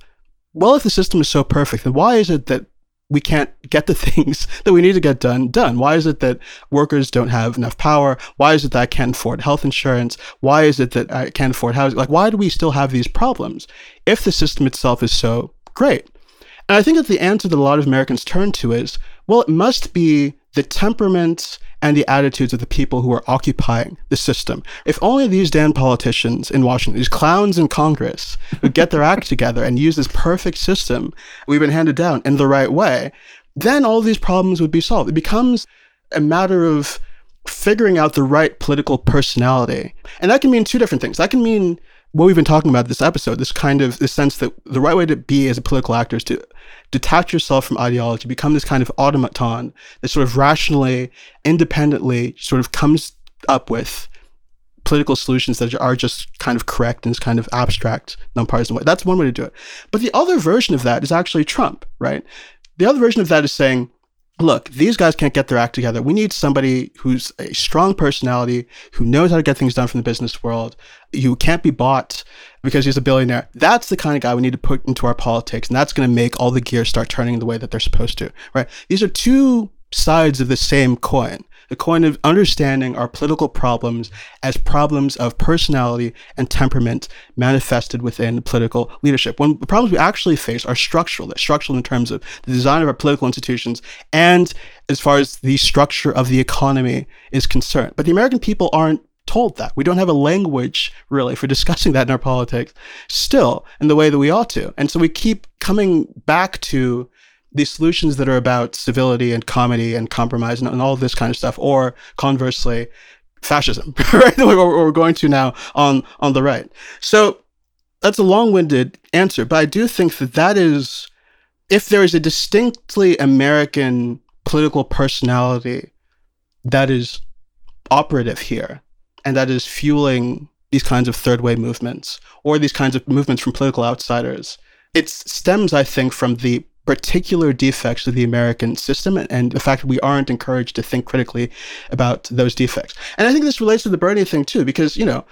well, if the system is so perfect, then why is it that we can't get the (laughs) things that we need to get done done? Why is it that workers don't have enough power? Why is it that I can't afford health insurance? Why is it that I can't afford housing? Like, why do we still have these problems if the system itself is so great? And I think that the answer that a lot of Americans turn to is, well, it must be the temperament and the attitudes of the people who are occupying the system. If only these damn politicians in Washington, these clowns in Congress, would get their act together and use this perfect system we've been handed down in the right way, then all these problems would be solved. It becomes a matter of figuring out the right political personality. And that can mean two different things. That can mean what we've been talking about this episode, this kind of this sense that the right way to be as a political actor is to detach yourself from ideology, become this kind of automaton that sort of rationally, independently sort of comes up with political solutions that are just kind of correct in this kind of abstract, nonpartisan way. That's one way to do it. But the other version of that is actually Trump, right? The other version of that is saying, look, these guys can't get their act together. We need somebody who's a strong personality, who knows how to get things done from the business world, who can't be bought because he's a billionaire. That's the kind of guy we need to put into our politics, and that's going to make all the gears start turning the way that they're supposed to, right? These are two sides of the same coin the coin of understanding our political problems as problems of personality and temperament manifested within political leadership. When the problems we actually face are structural, structural in terms of the design of our political institutions and as far as the structure of the economy is concerned. But the American people aren't told that. We don't have a language really for (laughs) discussing that in our politics still in the way that we ought to. And so we keep coming back to these solutions that are about civility and comedy and compromise and, and all this kind of stuff, or conversely, fascism, (laughs) right? what we're going to now on on the right. So that's a long-winded answer, but I do think that that is, if there is a distinctly American political personality that is operative here, and that is fueling these kinds of third way movements or these kinds of movements from political outsiders. It stems, I think, from the particular defects of the American system and the fact that we aren't encouraged to think critically about those defects. And I think this relates to the Bernie thing too, because, you know,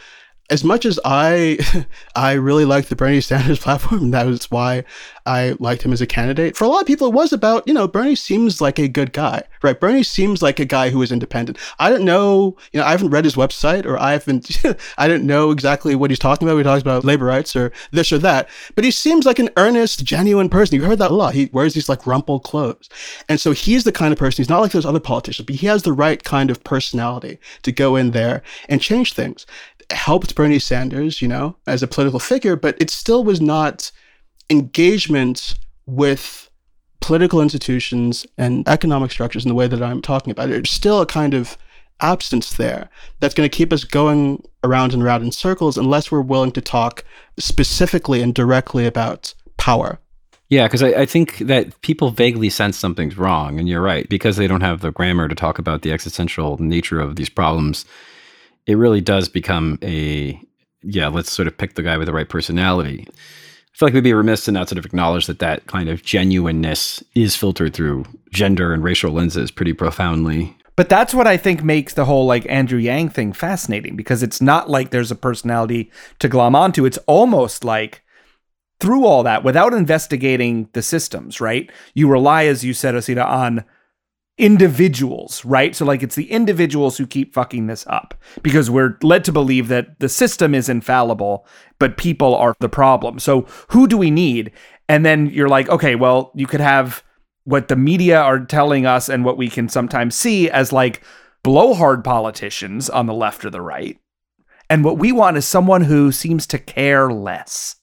as much as I (laughs) I really liked the Bernie Sanders (laughs) platform, that was why I liked him as a candidate. For a lot of people, it was about, you know, Bernie seems like a good guy, right? Bernie seems like a guy who is independent. I don't know, you know, I haven't read his website or I haven't, (laughs) I don't know exactly what he's talking about. He talks about labor rights or this or that, but he seems like an earnest, genuine person. You've heard that a lot. He wears these like rumpled clothes. And so he's the kind of person, he's not like those other politicians, but he has the right kind of personality to go in there and change things helped Bernie Sanders, you know, as a political figure, but it still was not engagement with political institutions and economic structures in the way that I'm talking about. There's still a kind of absence there that's going to keep us going around and around in circles unless we're willing to talk specifically and directly about power. Yeah, because I, I, think that people vaguely sense something's wrong, and you're right, because they don't have the grammar to talk about the existential nature of these problems it really does become a yeah, let's sort of pick the guy with the right personality. I feel like we'd be remiss to not sort of acknowledge that that kind of genuineness is filtered through gender and racial lenses pretty profoundly. But that's what I think makes the whole like Andrew Yang thing fascinating because it's not like there's a personality to glom onto. It's almost like through all that, without investigating the systems, right? You rely, as you said, Osita, on individuals, right? So like it's the individuals who keep fucking this up because we're led to believe that the system is infallible, but people are the problem. So who do we need? And then you're like, okay, well, you could have what the media are telling us and what we can sometimes see as like blowhard politicians on the left or the right. And what we want is someone who seems to care less.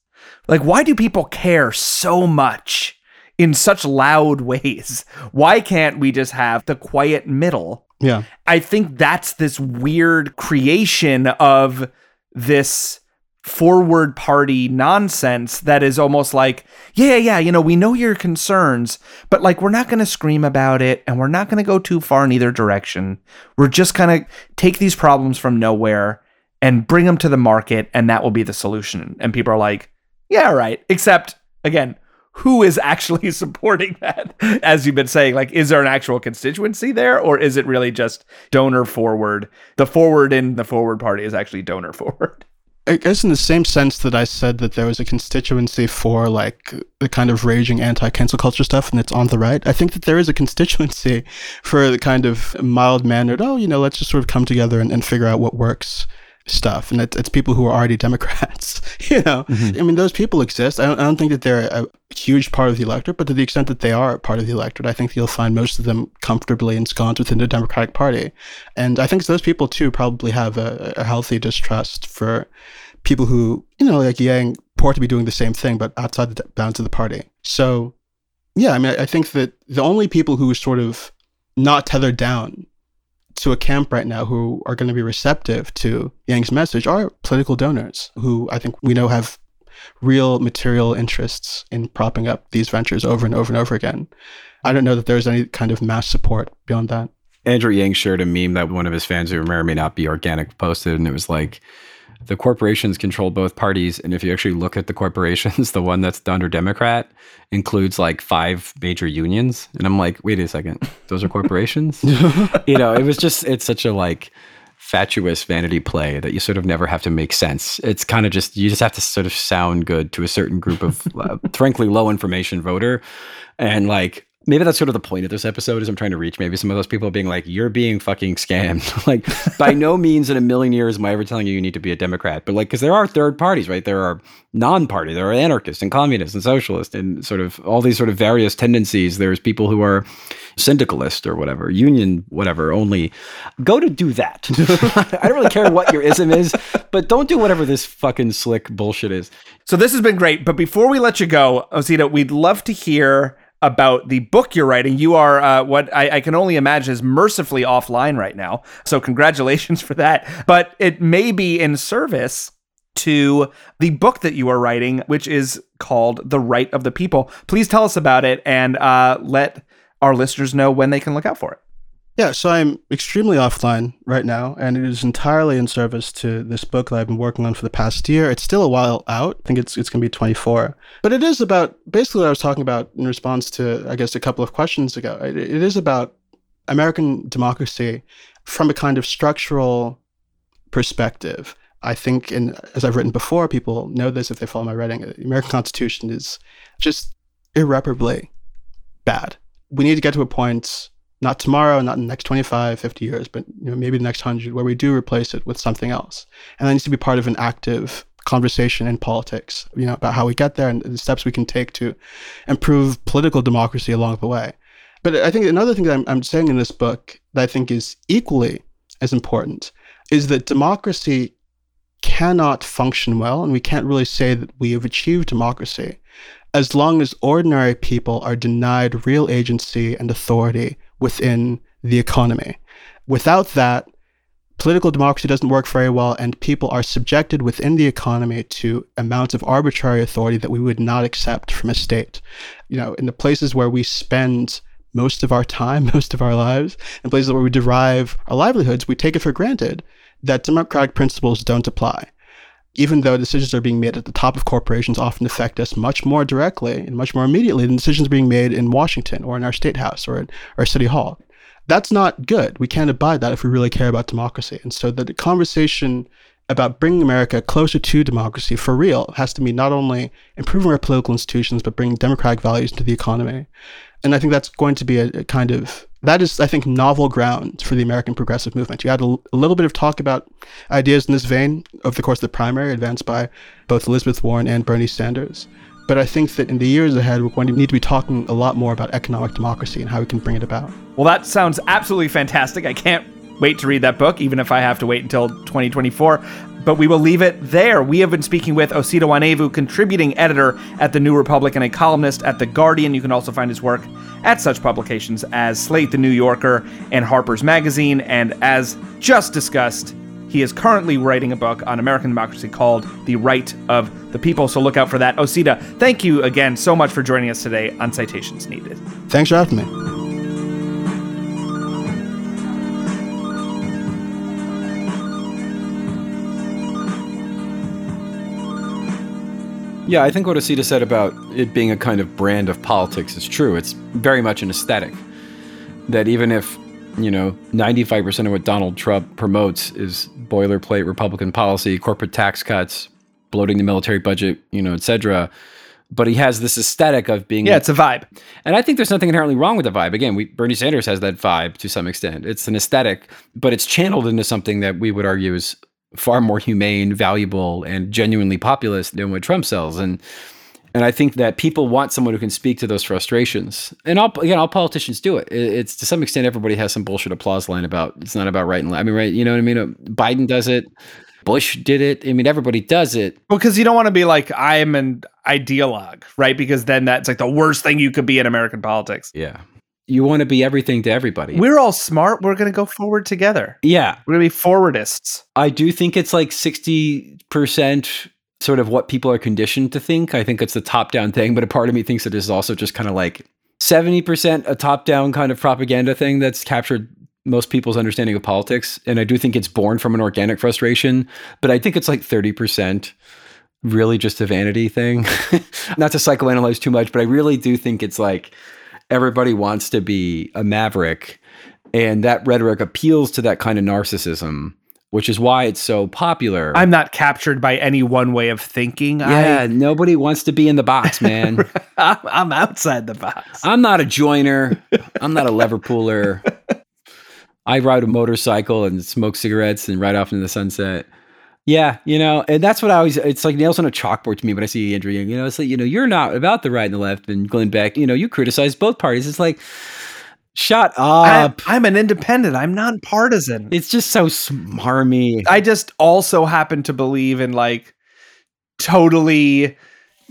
Like, why do people care so much in such loud (laughs) ways. Why can't we just have the quiet middle? Yeah. I think that's this weird creation of this forward party nonsense that is almost like, yeah, yeah, you know, we know your concerns, but like we're not going to scream about it and we're not going to go too far in either direction. We're just going to take these problems from nowhere and bring them to the market and that will be the solution. And people are like, yeah, right. Except again, who is actually (laughs) supporting that? As you've been saying, like, is there an actual constituency there, or is it really just donor forward? The forward in the forward party is actually donor (laughs) forward. I guess in the same sense that I said that there was a constituency for like the kind of raging anti-cancel culture stuff and it's on the right, I think that there is a constituency (laughs) for the kind of mild mannered, oh, you know, let's just sort of come together and, and figure out what works stuff, and it's, it's people who are already (laughs) Democrats. (laughs) you know, mm-hmm. I mean, those people exist. I don't, I don't think that they're a huge part of the electorate, but to the extent that they are part of the electorate, I think you'll find most of them comfortably ensconced within the Democratic Party. And I think those people too probably have a, a healthy distrust for people who, you know, like Yang, purport to be doing the same thing, but outside the bounds of the party. So, yeah, I mean, I think that the only people who are sort of not tethered down to a camp right now who are going to be receptive to Yang's message are political donors who I think we know have real material interests in propping up these ventures over and over and over again. I don't know that there's any kind of mass support beyond that. Andrew Yang shared a meme that one of his fans who may or may not be organic posted, and it was like, the corporations control both parties. And if you actually look at the corporations, (laughs) the one that's under Democrat includes like five major unions. And I'm like, wait a second, those are corporations? (laughs) you know, it was just, it's such a like fatuous vanity play that you sort of never have to make sense. It's kind of just, you just have to sort of sound good to a certain group of, (laughs) uh, frankly, low information voter. And like, maybe that's sort of the point of this episode is I'm trying to reach maybe some of those people being like, you're being fucking scammed. (laughs) like, by no means in a million years am I ever telling you you need to be a Democrat. But like, because there are third parties, right? There are non-party, there are anarchists and communists and socialists and sort of all these sort of various tendencies. There's people who are syndicalist or whatever, union, whatever, only go to do that. (laughs) I don't really care what your ism is, but don't do whatever this fucking slick bullshit is. So this has been great. But before we let you go, Osita, we'd love to hear about the book you're writing. You are uh, what I, I, can only imagine is mercifully offline right now. So congratulations for that. But it may be in service to the book that you are writing, which is called The Right of the People. Please tell us about it and uh, let our listeners know when they can look out for it. Yeah, so I'm extremely offline right now, and it is entirely in service to this book that I've been working on for the past year. It's still a while out. I think it's it's going to be 24, but it is about basically what I was talking about in response to I guess a couple of questions ago. it, it is about American democracy from a kind of structural perspective. I think, and as I've written before, people know this if they follow my writing. The American Constitution is just irreparably bad. We need to get to a point not tomorrow, not in the next 25, 50 years, but you know, maybe the next 100, where we do replace it with something else. And that needs to be part of an active conversation in politics, you know, about how we get there and the steps we can take to improve political democracy along the way. But I think another thing that I'm, I'm saying in this book that I think is equally as important is that democracy cannot function well, and we can't really say that we have achieved democracy as long as ordinary people are denied real agency and authority within the economy. Without that, political democracy doesn't work very well, and people are subjected within the economy to amounts of arbitrary authority that we would not accept from a state. You know, in the places where we spend most of our time, (laughs) most of our lives, in places where we derive our livelihoods, we take it for granted that democratic principles don't apply. Even though decisions are being made at the top of corporations often affect us much more directly and much more immediately than decisions being made in Washington or in our state house or our city hall. That's not good. We can't abide that if we really care about democracy. And so the conversation about bringing America closer to democracy for real has to mean not only improving our political institutions, but bringing democratic values into the economy. And I think that's going to be a, a kind of that is, I think, novel ground for the American progressive movement. You had a, little bit of talk about ideas in this vein over the course of the primary, advanced by both Elizabeth Warren and Bernie Sanders. But I think that in the years ahead, we're going to need to be talking a lot more about economic democracy and how we can bring it about. Well, that sounds absolutely fantastic. I can't wait to read that book, even if I have to wait until 2024 but we will leave it there. We have been speaking with Osita Nwanevu, contributing editor at The New Republic and a columnist at The Guardian. You can also find his work at such publications as Slate, The New Yorker, and Harper's Magazine. And as just discussed, he is currently writing a book on American democracy called The Right of the People. So look out for that. Osita, thank you again so much for joining us today on Citations Needed. Thanks for having me. Yeah, I think what Osita said about it being a kind of brand of politics is true. It's very much an aesthetic. That even if, you know, 95% of what Donald Trump promotes is boilerplate Republican policy, corporate tax cuts, bloating the military budget, you know, etc., but he has this aesthetic of being yeah it's a vibe and i think there's nothing inherently wrong with the vibe again we, bernie sanders has that vibe to some extent it's an aesthetic but it's channeled into something that we would argue is far more humane, valuable, and genuinely populist than what Trump sells. And and I think that people want someone who can speak to those frustrations. And all, again, all politicians do it. It's to some extent everybody has some bullshit applause line about it's not about right and left. I mean, right? You know what I mean? Uh, Biden does it. Bush did it. I mean, everybody does it. Well, because you don't want to be like I'm an ideologue, right? Because then that's like the worst thing you could be in American politics. Yeah. You want to be everything to everybody. We're all smart. We're going to go forward together. yeah, We're going to be forwardists. I do think it's like 60% sort of what people are conditioned to think. I think it's the top down thing, but a part of me thinks that it is also just kind of like 70% a top down kind of propaganda thing that's captured most people's understanding of politics. And I do think it's born from an organic frustration, but I think it's like 30% really just a vanity thing. (laughs) Not to psychoanalyze too much, but I really do think it's like everybody wants to be a maverick. And that rhetoric appeals to that kind of narcissism, which is why it's so popular. I'm not captured by any one way of thinking. yeah, nobody wants to be in the box, man. (laughs) I, I'm outside the box. I'm not a joiner. I'm not a lever puller. I ride a motorcycle and smoke cigarettes and ride off into the sunset. Yeah, you know, and that's what I always, it's like nails on a chalkboard to me when I see Andrew Yang. You know, it's like, you know, you're not about the right and the left. And Glenn Beck, you know, you criticize both parties. It's like, shut up. I'm an independent. I'm nonpartisan. it's just so smarmy. I just also happen to believe in like totally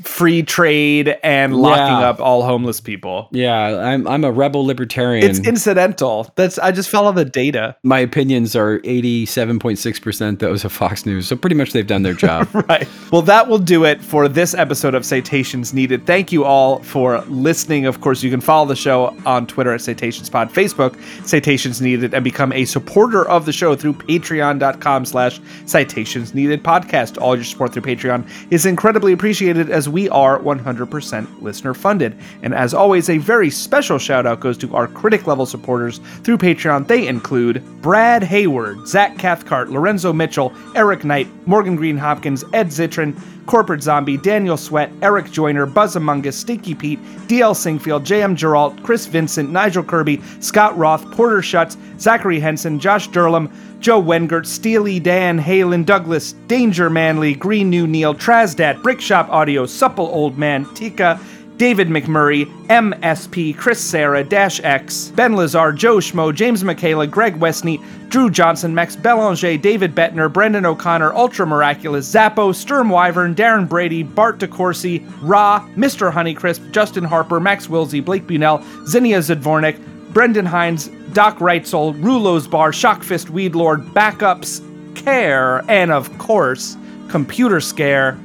free trade and locking Yeah. up all homeless people. yeah, I'm, I'm a rebel libertarian. It's incidental. That's I just follow the data. My opinions are 87.6% those of Fox News. So pretty much they've done their job. (laughs) Right. Well, that will do it for this episode of Citations Needed. Thank you all for listening. Of course, you can follow the show on Twitter at CitationsPod, Facebook, Citations Needed, and become a supporter of the show through patreon.com slash citations needed podcast. All your support through Patreon is incredibly appreciated as we are 100% listener funded. And as always, a very special shout out goes to our critic level supporters through Patreon. They include Brad Hayward, Zach Cathcart, Lorenzo Mitchell, Eric Knight, Morgan Green Hopkins, Ed Zitron, Corporate Zombie, Daniel Sweat, Eric Joyner, Buzz Among Us, Stinky Pete, DL Singfield, JM Geralt, Chris Vincent, Nigel Kirby, Scott Roth, Porter Schutz, Zachary Henson, Josh Durlam, Joe Wengert, Steely Dan, Halen Douglas, Danger Manley, Green New Neil, Trasdat, Brickshop Audio, Supple Old Man, Tika, David McMurray, MSP, Chris Sarah, Dash X, Ben Lazar, Joe Schmo, James Michaela, Greg Westneat, Drew Johnson, Max Belanger, David Bettner, Brendan O'Connor, Ultra Miraculous, Zappo, Sturm Wyvern, Darren Brady, Bart DeCourcy, Ra, Mr. Honeycrisp, Justin Harper, Max Wilsey, Blake Bunell, Zinnia Zedvornik, Brendan Hines, Doc Reitzel, Rulo's Bar, Shockfist Weedlord, Backups, Care, and of course, Computer Scare.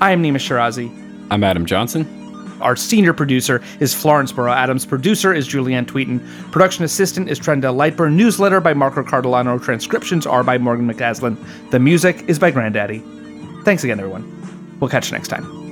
I am Nima Shirazi. I'm Adam Johnson. Our senior producer is Florence Barrau-Adams. Producer is Julianne Tweeten. Production assistant is Trendel Lightburn. Newsletter by Marco Cardellano. Transcriptions are by Morgan McCaslin. The music is by Grandaddy. Thanks again, everyone. We'll catch you next time.